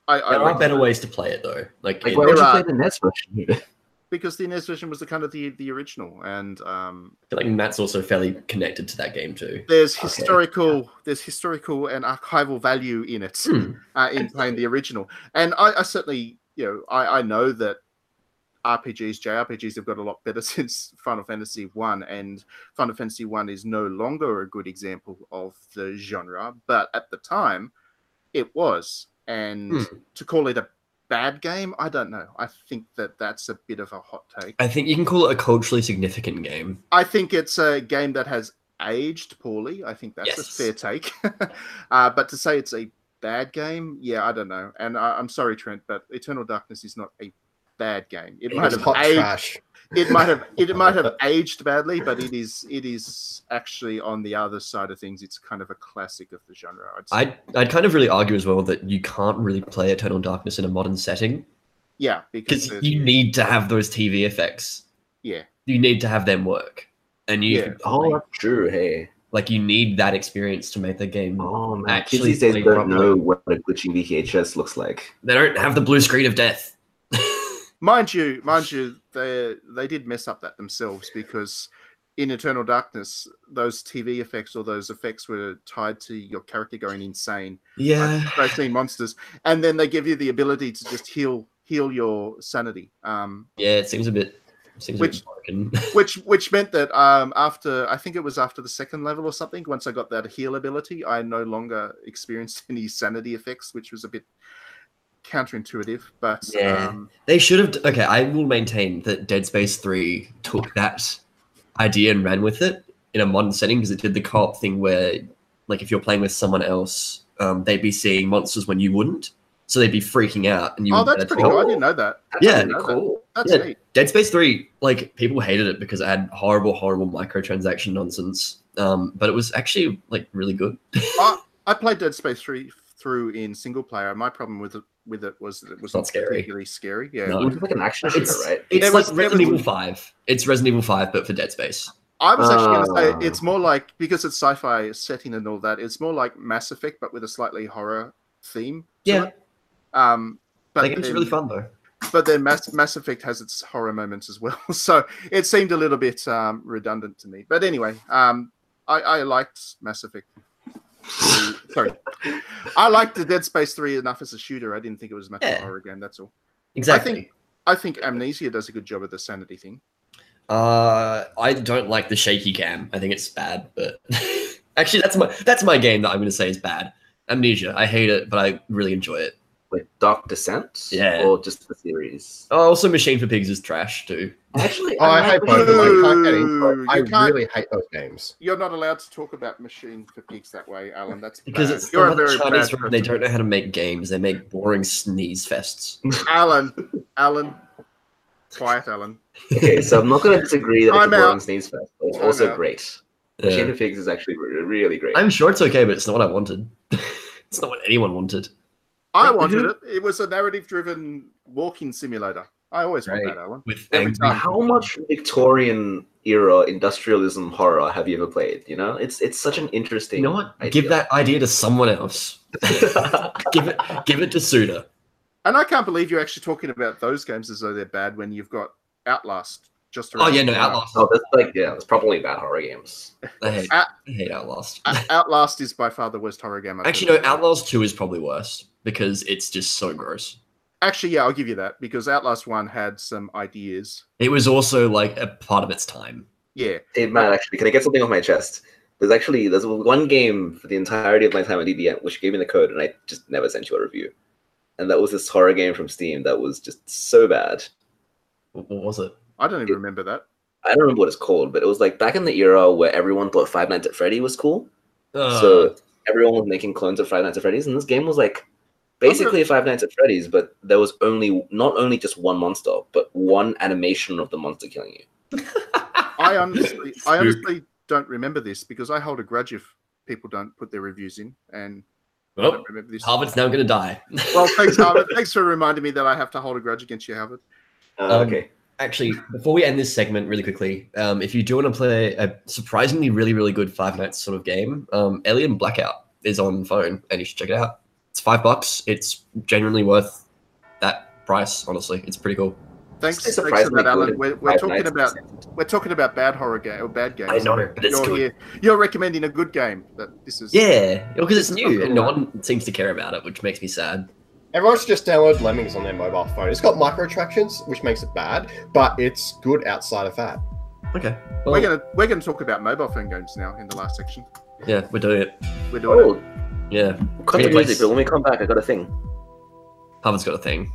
I, I There are like better ways to play it though. Like, Like, why don't you play the NES version? because the NES version was the kind of the the original, and um, I feel like Matt's also fairly connected to that game too. there's Okay. historical there's historical and archival value in it Hmm. uh, in playing the original. And I, I certainly, you know, I, I know that RPGs, JRPGs have got a lot better <laughs> since Final Fantasy One, and Final Fantasy One is no longer a good example of the genre, but at the time, it was. And Hmm. to call it a bad game, I don't know. I think that that's a bit of a hot take. I think you can call it a culturally significant game. I think it's a game that has aged poorly. I think that's Yes. a fair take. <laughs> uh, but to say it's a bad game, yeah, I don't know. And I, I'm sorry, Trent, but Eternal Darkness is not a bad game. It might It's have hot aged. trash. It might have. It <laughs> might have aged badly, but it is. It is actually on the other side of things. It's kind of a classic of the genre. I'd say. I'd, I'd kind of really argue as well that you can't really play Eternal Darkness in a modern setting yeah, because because you need to have those TV effects. yeah, You need to have them work, and you Yeah. oh, that's true. Hey. like you need that experience to make the game. Oh man, Actually kids these days don't properly. know what a glitching VHS looks like. They don't have the blue screen of death. Mind you, mind you, they they did mess up that themselves because in Eternal Darkness, those TV effects or those effects were tied to your character going insane. yeah, I've seen monsters, and then they give you the ability to just heal heal your sanity. Um, yeah, it seems a bit seems a Which- bit <laughs> which which meant that um, after I think it was after the second level or something, once I got that heal ability, I no longer experienced <laughs> any sanity effects, which was a bit counterintuitive, but Yeah. um, They should have. Okay, I will maintain that Dead Space 3 took that idea and ran with it in a modern setting because it did the co op thing where, like, if you're playing with someone else, um, they'd be seeing monsters when you wouldn't. So they'd be freaking out. and you oh, that's pretty cool. I didn't know that. That's Yeah. really cool. That's Yeah. neat. Dead Space 3, like, people hated it because it had horrible, horrible microtransaction nonsense. Um, but it was actually, like, really good. I <laughs> played Dead Space three through in single player. My problem with it with it was that it was Not not scary. particularly scary. Yeah, No. It was like an action shooter, It's, right? it's It like was- it Resident was- Evil 5. It's Resident Evil 5, but for Dead Space. I was actually going to Ah. say it's more like because it's sci-fi setting and all that. It's more like Mass Effect, but with a slightly horror theme. to Yeah. it. Um, but I think it's then- really fun, though. But then Mass, Mass Effect has its horror moments as well, <laughs> so it seemed a little bit um, redundant to me. But anyway, um, I, I liked Mass Effect. 3 Sorry, I liked the Dead Space Three enough as a shooter. I didn't think it was much of a horror game. That's all. Exactly. I think Amnesia does a good job of the sanity thing. Uh, I don't like the shaky cam. I think it's bad, but <laughs> actually, that's my that's my game that I'm going to say is bad. Amnesia. I hate it, but I really enjoy it. Like Dark Descent, Yeah. or just the series. Oh, also, Machine for Pigs is trash too. Actually, Oh, I hate both of them. I can't get into it. I can't- really hate those games. You're not allowed to talk about Machine for Pigs that way, Alan. That's Because bad. it's you're a a very Chinese bad. They don't know how to make games. They make boring sneeze fests. <laughs> Alan, Alan, quiet, Alan. okay, so I'm not going <laughs> to disagree that it's a I'm boring out. sneeze fest, but it's I'm also out. great. Yeah. Machine of Pigs is actually really great. I'm sure it's okay, but it's not what I wanted. <laughs> it's not what anyone wanted. I wanted it. It was a narrative-driven walking simulator. I always want that, Alan. With Every time. How much Victorian era industrialism horror have you ever played? You know, it's it's such an interesting. You know what? idea. Give that idea to someone else. <laughs> give it. Give it to Suda. And I can't believe you're actually talking about those games as though they're bad when you've got Outlast just Oh yeah, no, corner. Outlast. Oh, that's like yeah, it's probably bad horror games. I hate, Ah. I hate Outlast. Outlast is by far the worst horror game. I've Actually, no, played. Outlast 2 is probably worse because it's just so gross. Actually, yeah, I'll give you that because Outlast One had some ideas. It was also like a part of its time. Yeah, Hey Matt, actually, can I get something off my chest? There's actually there's one game for the entirety of my time at EDM which gave me the code, and I just never sent you a review. And that was this horror game from Steam that was just so bad. What what was it? I don't even remember that. I don't remember what it's called, but it was like back in the era where everyone thought Five Nights at Freddy was cool. Uh, so everyone was making clones of Five Nights at Freddy's, and this game was like basically Five Nights at Freddy's, but there was only not only just one monster, but one animation of the monster killing you. <laughs> I honestly, I honestly don't remember this because I hold a grudge if people don't put their reviews in, and I well, don't remember this. Harvard's now going to die. Well, thanks, <laughs> Harvard. thanks for reminding me that I have to hold a grudge against you, Harvard. Uh, Um, okay. Actually, before we end this segment, really quickly, um, if you do want to play a surprisingly really, really good Five Nights sort of game, um, Alien Blackout is on phone, and you should check it out. It's five bucks. It's genuinely worth that price. Honestly, it's pretty cool. Thanks, It's thanks for that, Alan. We're, we're talking about at we're talking about bad horror game or bad games. I know, but it's you're good. here, you're recommending a good game. That this is Yeah, because it's It's new not and no one seems to care about it, which makes me sad. Everyone should just download Lemmings on their mobile phone. It's got microtransactions, which makes it bad, but it's good outside of that. Okay. We're gonna we're gonna talk about mobile phone games now in the last section. yeah, we're doing it. We're doing Oh, it. Yeah, cut the music, but when we come back, I got a thing. Harvard's got a thing.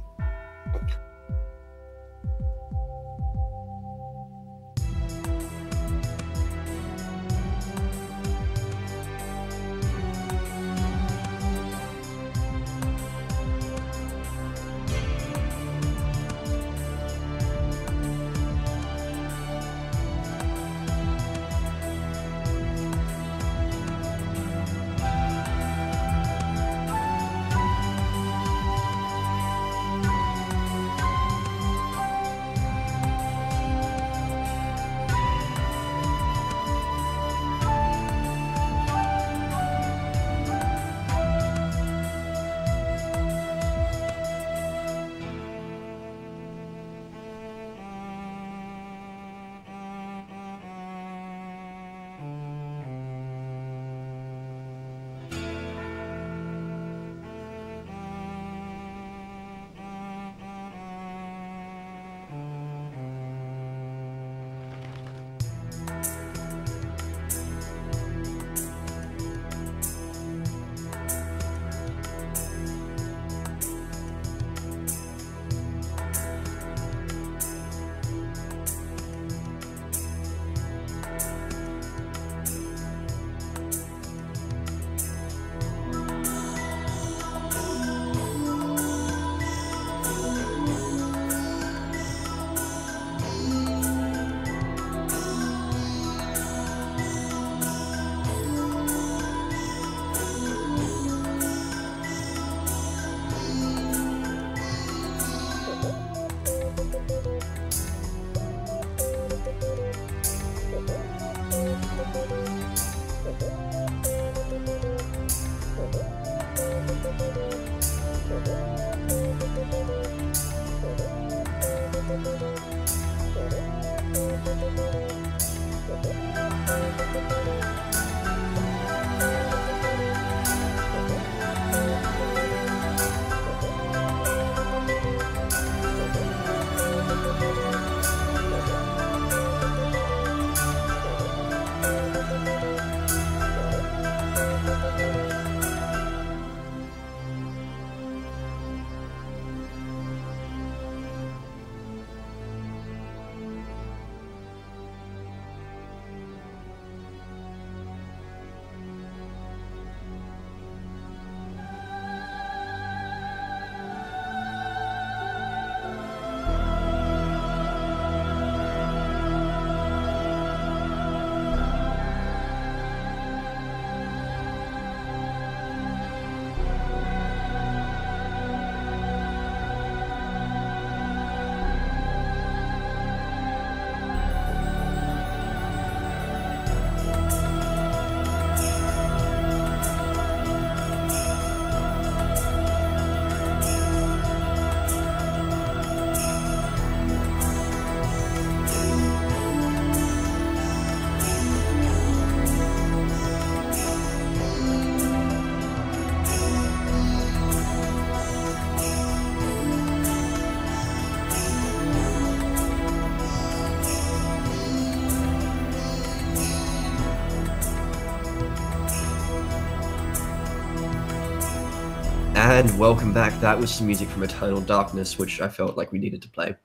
And welcome back. That was some music from Eternal Darkness, which I felt like we needed to play.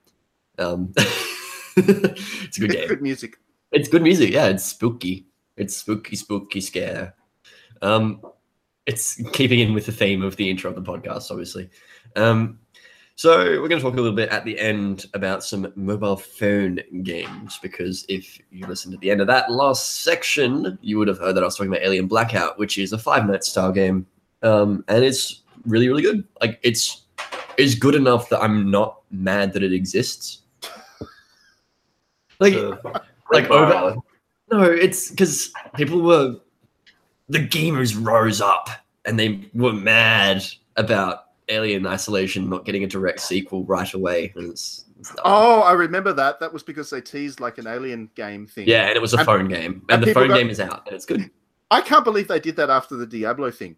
Um, <laughs> it's a good It's game. good music. It's good music. Yeah, it's spooky. It's spooky, spooky scare. Um, it's keeping in with the theme of the intro of the podcast, obviously. Um, so we're going to talk a little bit at the end about some mobile phone games because if you listened to the end of that last section, you would have heard that I was talking about Alien Blackout, which is a Five Nights style game, um, and it's really, really good. Like it's it's good enough that I'm not mad that it exists. Like Uh, like over Island. no it's because people were the gamers rose up and they were mad about alien isolation not getting a direct sequel right away and it's, it's. Oh, I remember that. That was because they teased like an alien game thing. yeah and it was a and- phone game and, and the phone got- game is out and it's good I can't believe they did that after the Diablo thing.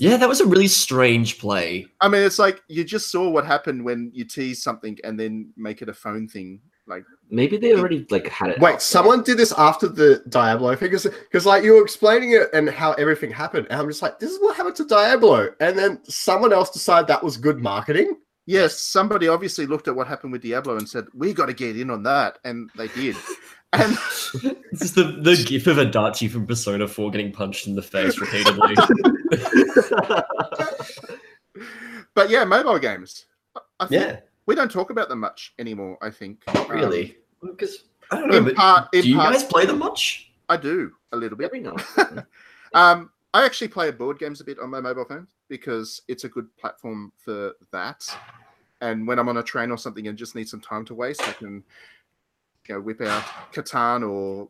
Yeah that was a really strange play I mean, it's like you just saw what happened when you tease something and then make it a phone thing. Like, Maybe they already like had it. Wait, out. someone did this after the Diablo thing? Because, like, you were explaining it and how everything happened. And I'm just like, this is what happened to Diablo. And then someone else decided that was good marketing. yes, somebody obviously looked at what happened with Diablo and said, "We got to get in on that," and they did. And <laughs> this is the, the gif of Adachi from Persona 4 getting punched in the face repeatedly. <laughs> but yeah, mobile games. I- I think yeah, we don't talk about them much anymore. I think Um, really. Because I don't know, in part, in do you part, guys play them much? I do a little bit. Every now. <laughs> Um, I actually play board games a bit on my mobile phone because it's a good platform for that. And when I'm on a train or something and just need some time to waste, I can you know, whip out Catan or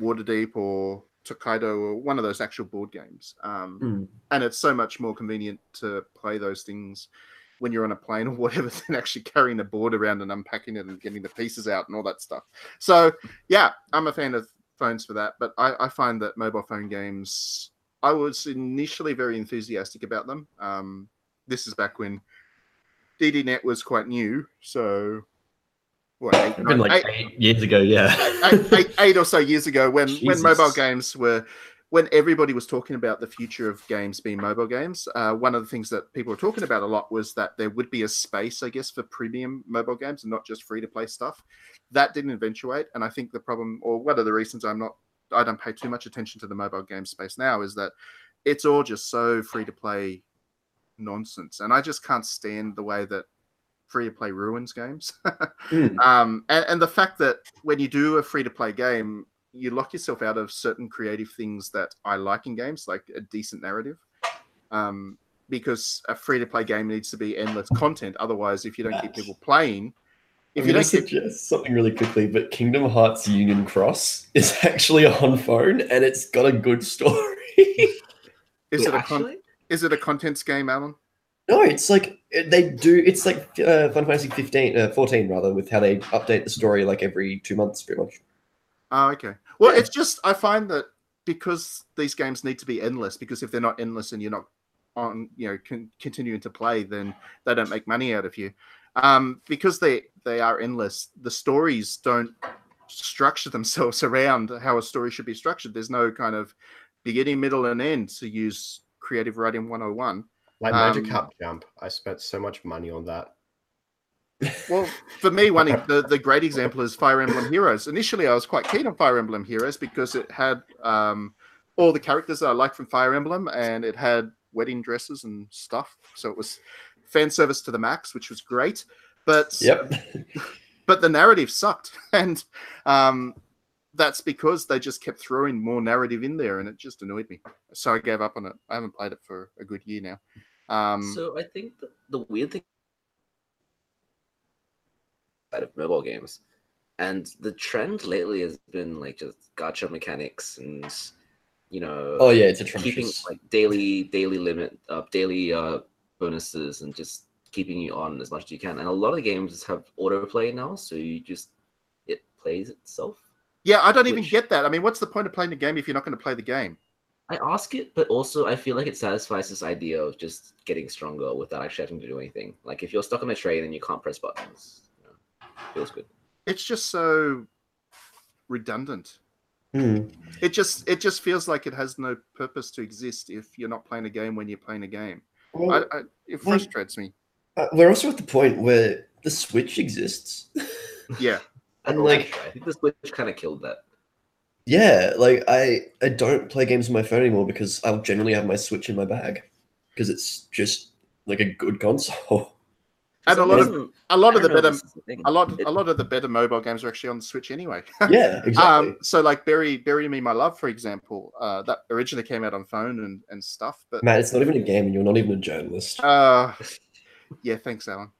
Waterdeep or Tokaido or one of those actual board games. Um, Hmm. and it's so much more convenient to play those things when you're on a plane or <laughs> whatever than actually carrying a board around and unpacking it and getting the pieces out and all that stuff. So yeah, I'm a fan of phones for that, but I, I find that mobile phone games. I was initially very enthusiastic about them. Um, this is back when DDNet was quite new, so eight, been like eight- eight years ago, yeah. <laughs> eight, or so years ago when when mobile games were when everybody was talking about the future of games being mobile games uh, one of the things that people were talking about a lot was that there would be a space i guess for premium mobile games and not just free to play stuff. That didn't eventuate and i think the problem or one of the reasons i'm not i don't pay too much attention to the mobile game space now is that it's all just so free to play nonsense and i just can't stand the way that free to play ruins games <laughs> Hmm. um, and, and the fact that when you do a free to play game, you lock yourself out of certain creative things that I like in games, like a decent narrative. Um, because a free to play game needs to be endless content. Otherwise, if you don't keep people playing, if I'm you going don't keep, suggest something really quickly, but Kingdom Hearts Union Cross <laughs> is actually on phone and it's got a good story. <laughs> is it a con- is it a contents game, Alan? No, it's like they do. It's like uh, Final Fantasy 15, uh, 14 rather, with how they update the story like every two months, pretty much. Oh, okay. Well, Yeah. it's just I find that because these games need to be endless, because if they're not endless and you're not on, you know, con- continuing to play, then they don't make money out of you. Um, because they they are endless, the stories don't structure themselves <laughs> around how a story should be structured. There's no kind of beginning, middle, and end to use creative writing 101. Like Magic Um, Cup Jump. I spent so much money on that. Well, for me, one <laughs> the, the great example is Fire Emblem Heroes. Initially, I was quite keen on Fire Emblem Heroes because it had um, all the characters that I like from Fire Emblem, and it had wedding dresses and stuff. So it was fan service to the max, which was great. But Yep. <laughs> but the narrative sucked, <laughs> and um, that's because they just kept throwing more narrative in there, and it just annoyed me. So I gave up on it. I haven't played it for a good year now. Um, so I think the, the weird thing side of mobile games, and the trend lately has been like just gacha mechanics and you know Oh yeah, it's a keeping like daily daily limit uh, daily uh bonuses and just keeping you on as much as you can and a lot of the games have autoplay now so you just it plays itself yeah, I don't even get that. I mean, what's the point of playing the game if you're not going to play the game? I ask it but also i feel like it satisfies this idea of just getting stronger without actually having to do anything like if you're stuck on a train and you can't press buttons you know, feels good it's just so redundant Hmm. it just it just feels like it has no purpose to exist if you're not playing a game when you're playing a game Well, I, I, it frustrates me. uh, we're also at the point where the Switch exists. Yeah, <laughs> and like, I think the Switch kind of killed that. Yeah, like I I don't play games on my phone anymore because I'll generally have my Switch in my bag because it's just like a good console. <laughs> and a lot of a lot of the better if this is the thing. a lot a lot of the better mobile games are actually on the Switch anyway. <laughs> yeah, exactly. Um, so like Bury Bury Me My Love, for example, uh, that originally came out on phone and, and stuff. But Matt, it's not even a game, and you're not even a journalist. uh, yeah, thanks, Alan.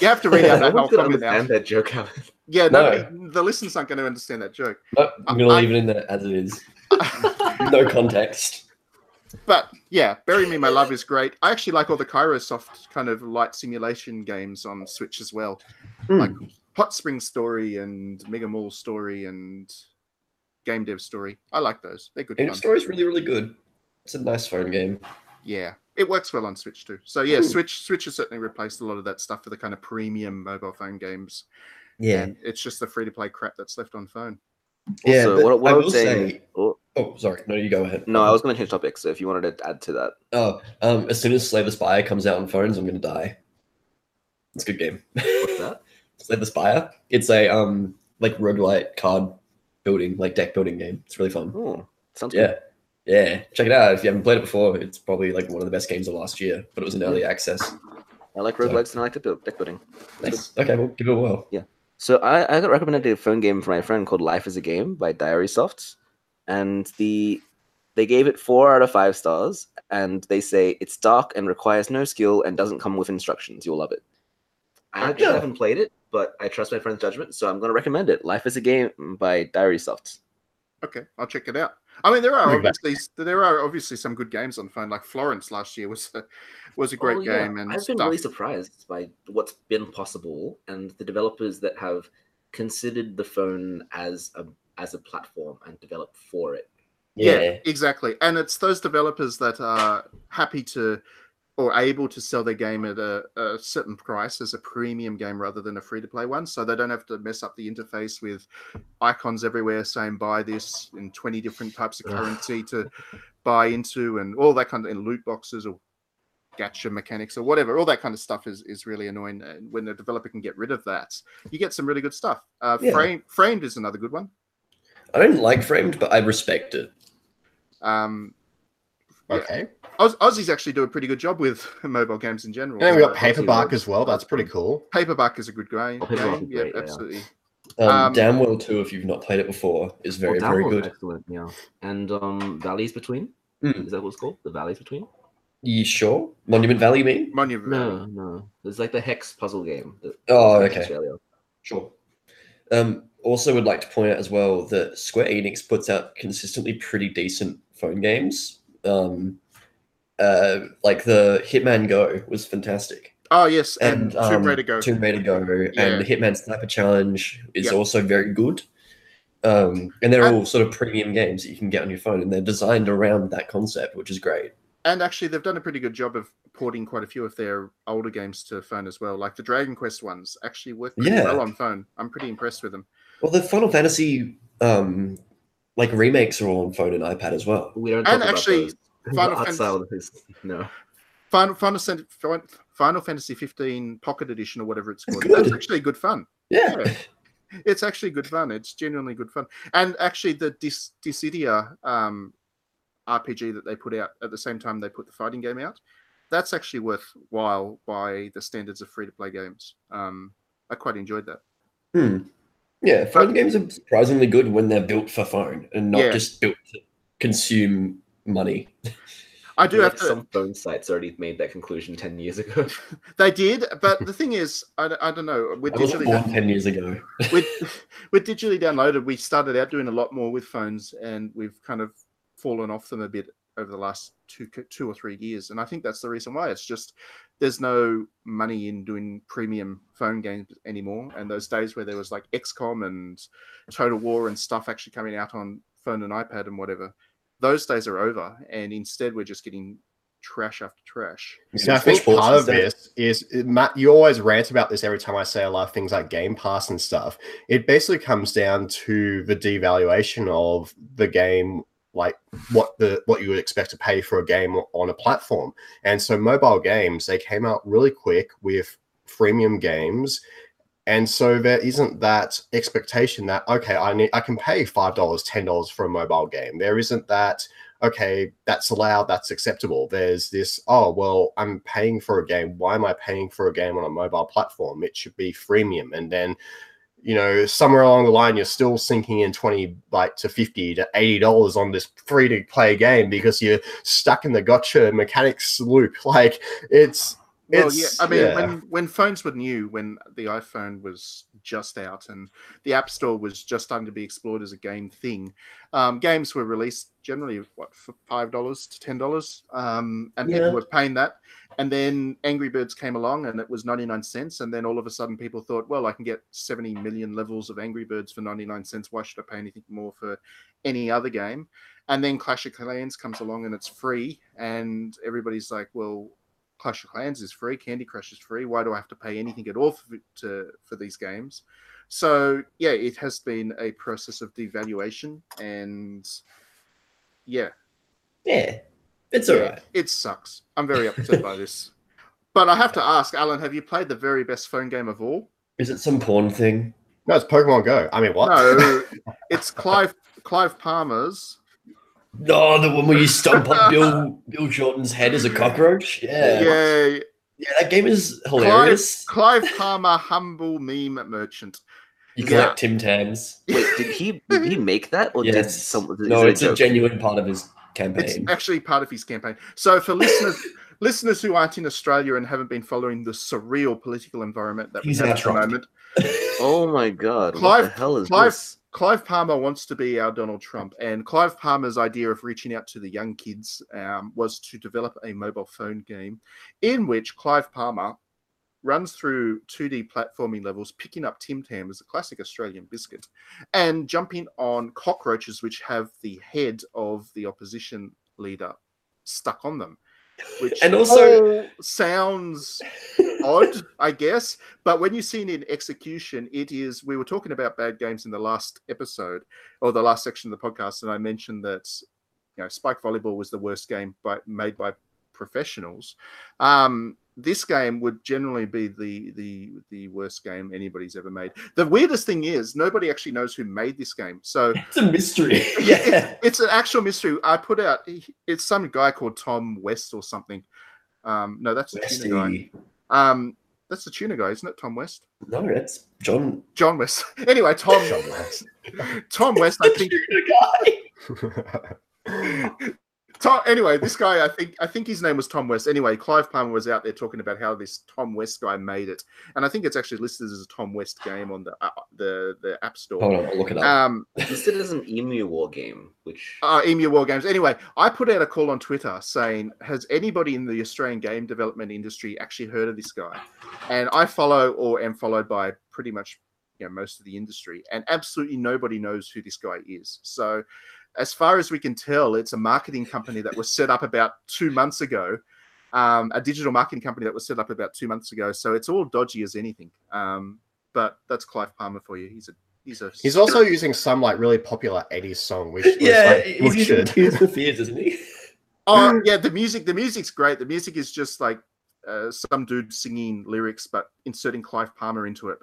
You have to read <laughs> out No that whole one's gonna comment now. understand that joke. Alan. Yeah, No. nobody, the listeners aren't going to understand that joke. Nope, I'm gonna leave it in there as it is. <laughs> No context. but yeah, Bury Me My Love is great. I actually like all the Kairosoft kind of light simulation games on Switch as well, Hmm. like Hot Spring Story and Mega Mall Story and Game Dev Story. I like those. They're good Game fun. Story is really, really good. It's a nice phone game. Yeah, it works well on Switch too. So yeah, Ooh. Switch Switch has certainly replaced a lot of that stuff for the kind of premium mobile phone games. Yeah, And it's just the free to play crap that's left on phone. yeah. Also, what, what I I will was saying. say. oh, Oh, sorry. No, you go ahead. no, I was going to change topics. So if you wanted to add to that, Oh, um, as soon as Slay the Spire comes out on phones, I'm gonna die. It's a good game. what's that? <laughs> Slay the Spire. It's a um like roguelite card building, like deck building game. It's really fun. Oh, sounds Yeah. good. Yeah. Check it out. If you haven't played it before, it's probably like one of the best games of last year, but it was in early access. I like So- roguelikes and I like deck build- deck building. Nice. Okay, well give it a whirl. So I, I got recommended a phone game from my friend called Life is a Game by Diary Soft, and the they gave it four out of five stars, and they say it's dark and requires no skill and doesn't come with instructions. You'll love it. I actually Yeah. haven't played it, but I trust my friend's judgment, so I'm going to recommend it. Life is a Game by Diary Soft. Okay, I'll check it out. I mean, there are Bring back- obviously there are obviously some good games on phone. Like Florence last year was a, was a great Oh, yeah. game, and I've been stuff. really surprised by what's been possible and the developers that have considered the phone as a as a platform and developed for it. yeah. exactly. And it's those developers that are happy to or able to sell their game at a, a certain price as a premium game rather than a free to play one. So they don't have to mess up the interface with icons everywhere saying buy this in 20 different types of currency to buy into and all that kind of in loot boxes or gacha mechanics or whatever. All that kind of stuff is, is really annoying. And when the developer can get rid of that, you get some really good stuff. Uh, Yeah. Frame, Framed is another good one. I don't like framed, but I respect it. Um. Okay. Oz- Aussies actually do a pretty good job with <laughs> mobile games in general. And then we got Yeah, Aussie Paperbark Rogues. as well. That's pretty cool. Paperbark is a good game. Oh, game. Yeah, great, yeah. absolutely. Um, Um, Damnworld 2, if you've not played it before, is very, Oh, very good. Excellent, yeah. And um, Valleys Between? Mm. Is that what it's called? The Valleys Between? You sure? Monument Valley, you mean? Monument No, no. It's like the Hex puzzle game. Oh, okay. Australia. Sure. Um, also, would like to point out as well that Square Enix puts out consistently pretty decent phone games. Um, uh, like the Hitman Go was fantastic, Oh yes, and, and Tomb um, Raider Go. Tomb Raider Go, Yeah. and the Hitman Sniper Challenge is Yep. also very good. Um, and they're And- all sort of premium games that you can get on your phone, and they're designed around that concept, which is great. And actually, they've done a pretty good job of porting quite a few of their older games to phone as well. Like the Dragon Quest ones actually work pretty Yeah. well on phone. I'm pretty impressed with them. Well, the Final Fantasy um, like remakes are all on phone and iPad as well. We don't And talk about actually, those. <laughs> Final Fantasy- no. Final Final, Final Fantasy 15 Pocket Edition or whatever it's It's called. That's actually good fun. Yeah. Yeah. It's actually good fun. It's genuinely good fun. And actually, the Dis- Dissidia um, RPG that they put out at the same time they put the fighting game out, that's actually worthwhile by the standards of free to play games. Um, I quite enjoyed that. Hmm. Yeah, phone games are surprisingly good when they're built for phone and not Yeah. just built to consume money. <laughs> I do feel have to. some phone sites already made that conclusion ten years ago. <laughs> They did, but the thing is, I, don't- I don't know. With I digitally, born ten years ago. <laughs> with with digitally downloaded, we started out doing a lot more with phones, and we've kind of fallen off them a bit over the last two two or three years. And I think that's the reason why. It's just there's no money in doing premium phone games anymore. And those days where there was like XCOM and Total War and stuff actually coming out on phone and iPad and whatever, those days are over. And instead, we're just getting trash after trash. See, I think part of this is Matt. You always rant about this every time I say a lot of things like Game Pass and stuff. It basically comes down to the devaluation of the game like what the what you would expect to pay for a game on a platform. And so mobile games they came out really quick with freemium games. And so there isn't that expectation that okay, I need I can pay five dollars, ten dollars for a mobile game. There isn't that okay, that's allowed, that's acceptable. There's this, oh, well, I'm paying for a game. Why am I paying for a game on a mobile platform? It should be freemium. And then, you know, somewhere along the line, you're still sinking in 20 like to 50 to 80 dollars on this free to play game because you're stuck in the gacha mechanics loop. <laughs> Like it's Well, It's- yeah. I mean, yeah. when when phones were new, when the iPhone was just out and the App Store was just starting to be explored as a game thing, um, games were released generally what for five dollars to ten dollars, um, and Yeah. people were paying that. And then Angry Birds came along, and it was ninety nine cents. And then all of a sudden, people thought, well, I can get seventy million levels of Angry Birds for ninety nine cents. Why should I pay anything more for any other game? And then Clash of Clans comes along, and it's free, and everybody's like, well Clash of Clans is free, Candy Crush is free. Why do I have to pay anything at all for, to, for these games? So yeah, it has been a process of devaluation, and yeah, Yeah, it's all yeah, right. it sucks. I'm very upset by this. <laughs> But I have to ask, Alan, have you played the very best phone game of all? Is it some porn thing? no, it's Pokemon Go. I mean, what? No, <laughs> it's Clive Clive Palmer's. No, the one where you stomp on Bill Bill Jordan's head as a cockroach. Yeah, yeah, Yeah, that game is hilarious. Clive Palmer, humble meme merchant. You yeah. collect Tim Tams. Wait, did he did he make that or did Yes. someone? No, it's a joke? genuine part of his It's campaign. actually part of his campaign. So for listeners <laughs> listeners who aren't in Australia and haven't been following the surreal political environment that we He's have our at the moment, <laughs> Oh my god! what Clive- the hell is Clive- this? Clive Palmer wants to be our Donald Trump, and Clive Palmer's idea of reaching out to the young kids um, was to develop a mobile phone game in which Clive Palmer runs through 2D platforming levels, picking up Tim Tam as a classic Australian biscuit, and jumping on cockroaches which have the head of the opposition leader stuck on them. Which And also- sounds odd, I guess. But when you see it in execution, it is. We were talking about bad games in the last episode or the last section of the podcast, and I mentioned that you know Spike Volleyball was the worst game by, made by professionals. Um, this game would generally be the the the worst game anybody's ever made. The weirdest thing is nobody actually knows who made this game. So <laughs> It's a mystery. <laughs> yeah. it's an actual mystery. I put out. It's some guy called Tom West or something. Um, no, that's the tuna guy. Um, that's the tuna guy, isn't it? Tom West, No, it's John. John West. <laughs> anyway, Tom John West. Tom West. I think. Tuna guy. Tom, anyway, this guy, I think, I think his name was Tom West. Anyway, Clive Palmer was out there talking about how this Tom West guy made it, and I think it's actually listed as a Tom West game on the uh, the the App Store. Hold on, I'll look it up. Um, Listed as an emu war game, which uh, Emu War Games. Anyway, I put out a call on Twitter saying, "Has anybody in the Australian game development industry actually heard of this guy?" And I follow or am followed by pretty much you know most of the industry, and absolutely nobody knows who this guy is. So, as far as we can tell, it's a marketing company that was set up about two months ago. Um, a digital marketing company that was set up about two months ago. So it's all dodgy as anything. Um, but that's Clive Palmer for you. He's a he's a He's also using some like really popular 80s song, which was <laughs> yeah, like he's using butchered. Tears for Fears, isn't he? <laughs> Oh yeah, the music. The music's great. The music is just like uh, some dude singing lyrics, but inserting Clive Palmer into it.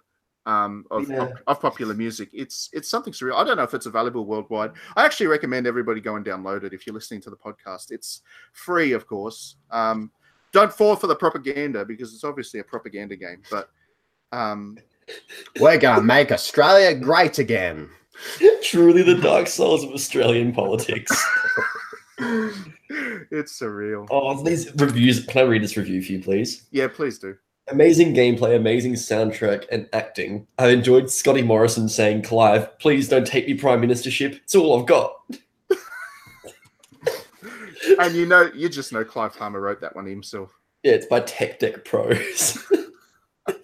Um, of, Yeah. of, of popular music, it's it's something surreal. I don't know if it's available worldwide. I actually recommend everybody go and download it if you're listening to the podcast. It's free, of course. Um, don't fall for the propaganda because it's obviously a propaganda game. But um, We're gonna make Australia great again. <laughs> Truly the dark souls of Australian politics. <laughs> <laughs> it's surreal. Oh, these reviews. Can I read this review for you, please? Yeah, please do. Amazing gameplay, amazing soundtrack, and acting. I enjoyed Scotty Morrison saying, Clive, please don't take me prime ministership. It's all I've got. <laughs> And you know, you just know Clive Palmer wrote that one himself. Yeah, it's by Tech Deck Pros. <laughs> all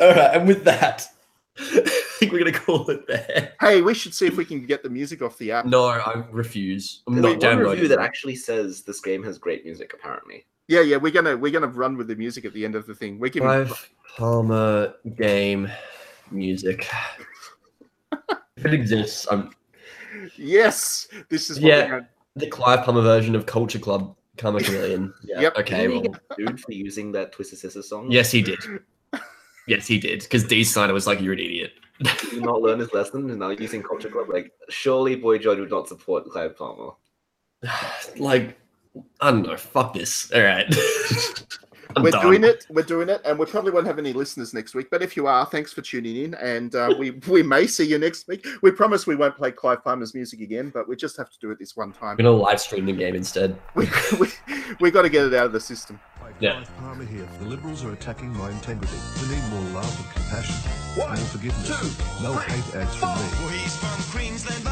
right, and with that, <laughs> I think we're going to call it there. Hey, we should see if we can get the music off the app. No, I refuse. I'm there's not one downloading review that actually says this game has great music. Apparently, Yeah, yeah, we're gonna we're gonna run with the music at the end of the thing. We can Clive Palmer game music. if it exists, I'm Yes, this is what Yeah. The Clive Palmer version of Culture Club Karma Chameleon. <laughs> Yeah. Yep. Okay. Well, dude for using that Twisted Sister song. yes, he did. <laughs> Yes, he did. Because Dee Snider was like, "You're an idiot." Did he not learn his lesson and now using Culture Club? Like, surely Boy George would not support Clive Palmer. <sighs> like, I don't know. Fuck this. All right. <laughs> I'm we're done. doing it. We're doing it, and we probably won't have any listeners next week. But if you are, thanks for tuning in, and uh, we <laughs> we may see you next week. We promise we won't play Clive Palmer's music again, but we just have to do it this one time. I'm gonna live stream the game instead. <laughs> We we, we got to get it out of the system. Yeah. Clive Palmer here. The Liberals are attacking my integrity. We need more love and compassion. more forgiveness. no hate ads from me. Well, he's from Queensland,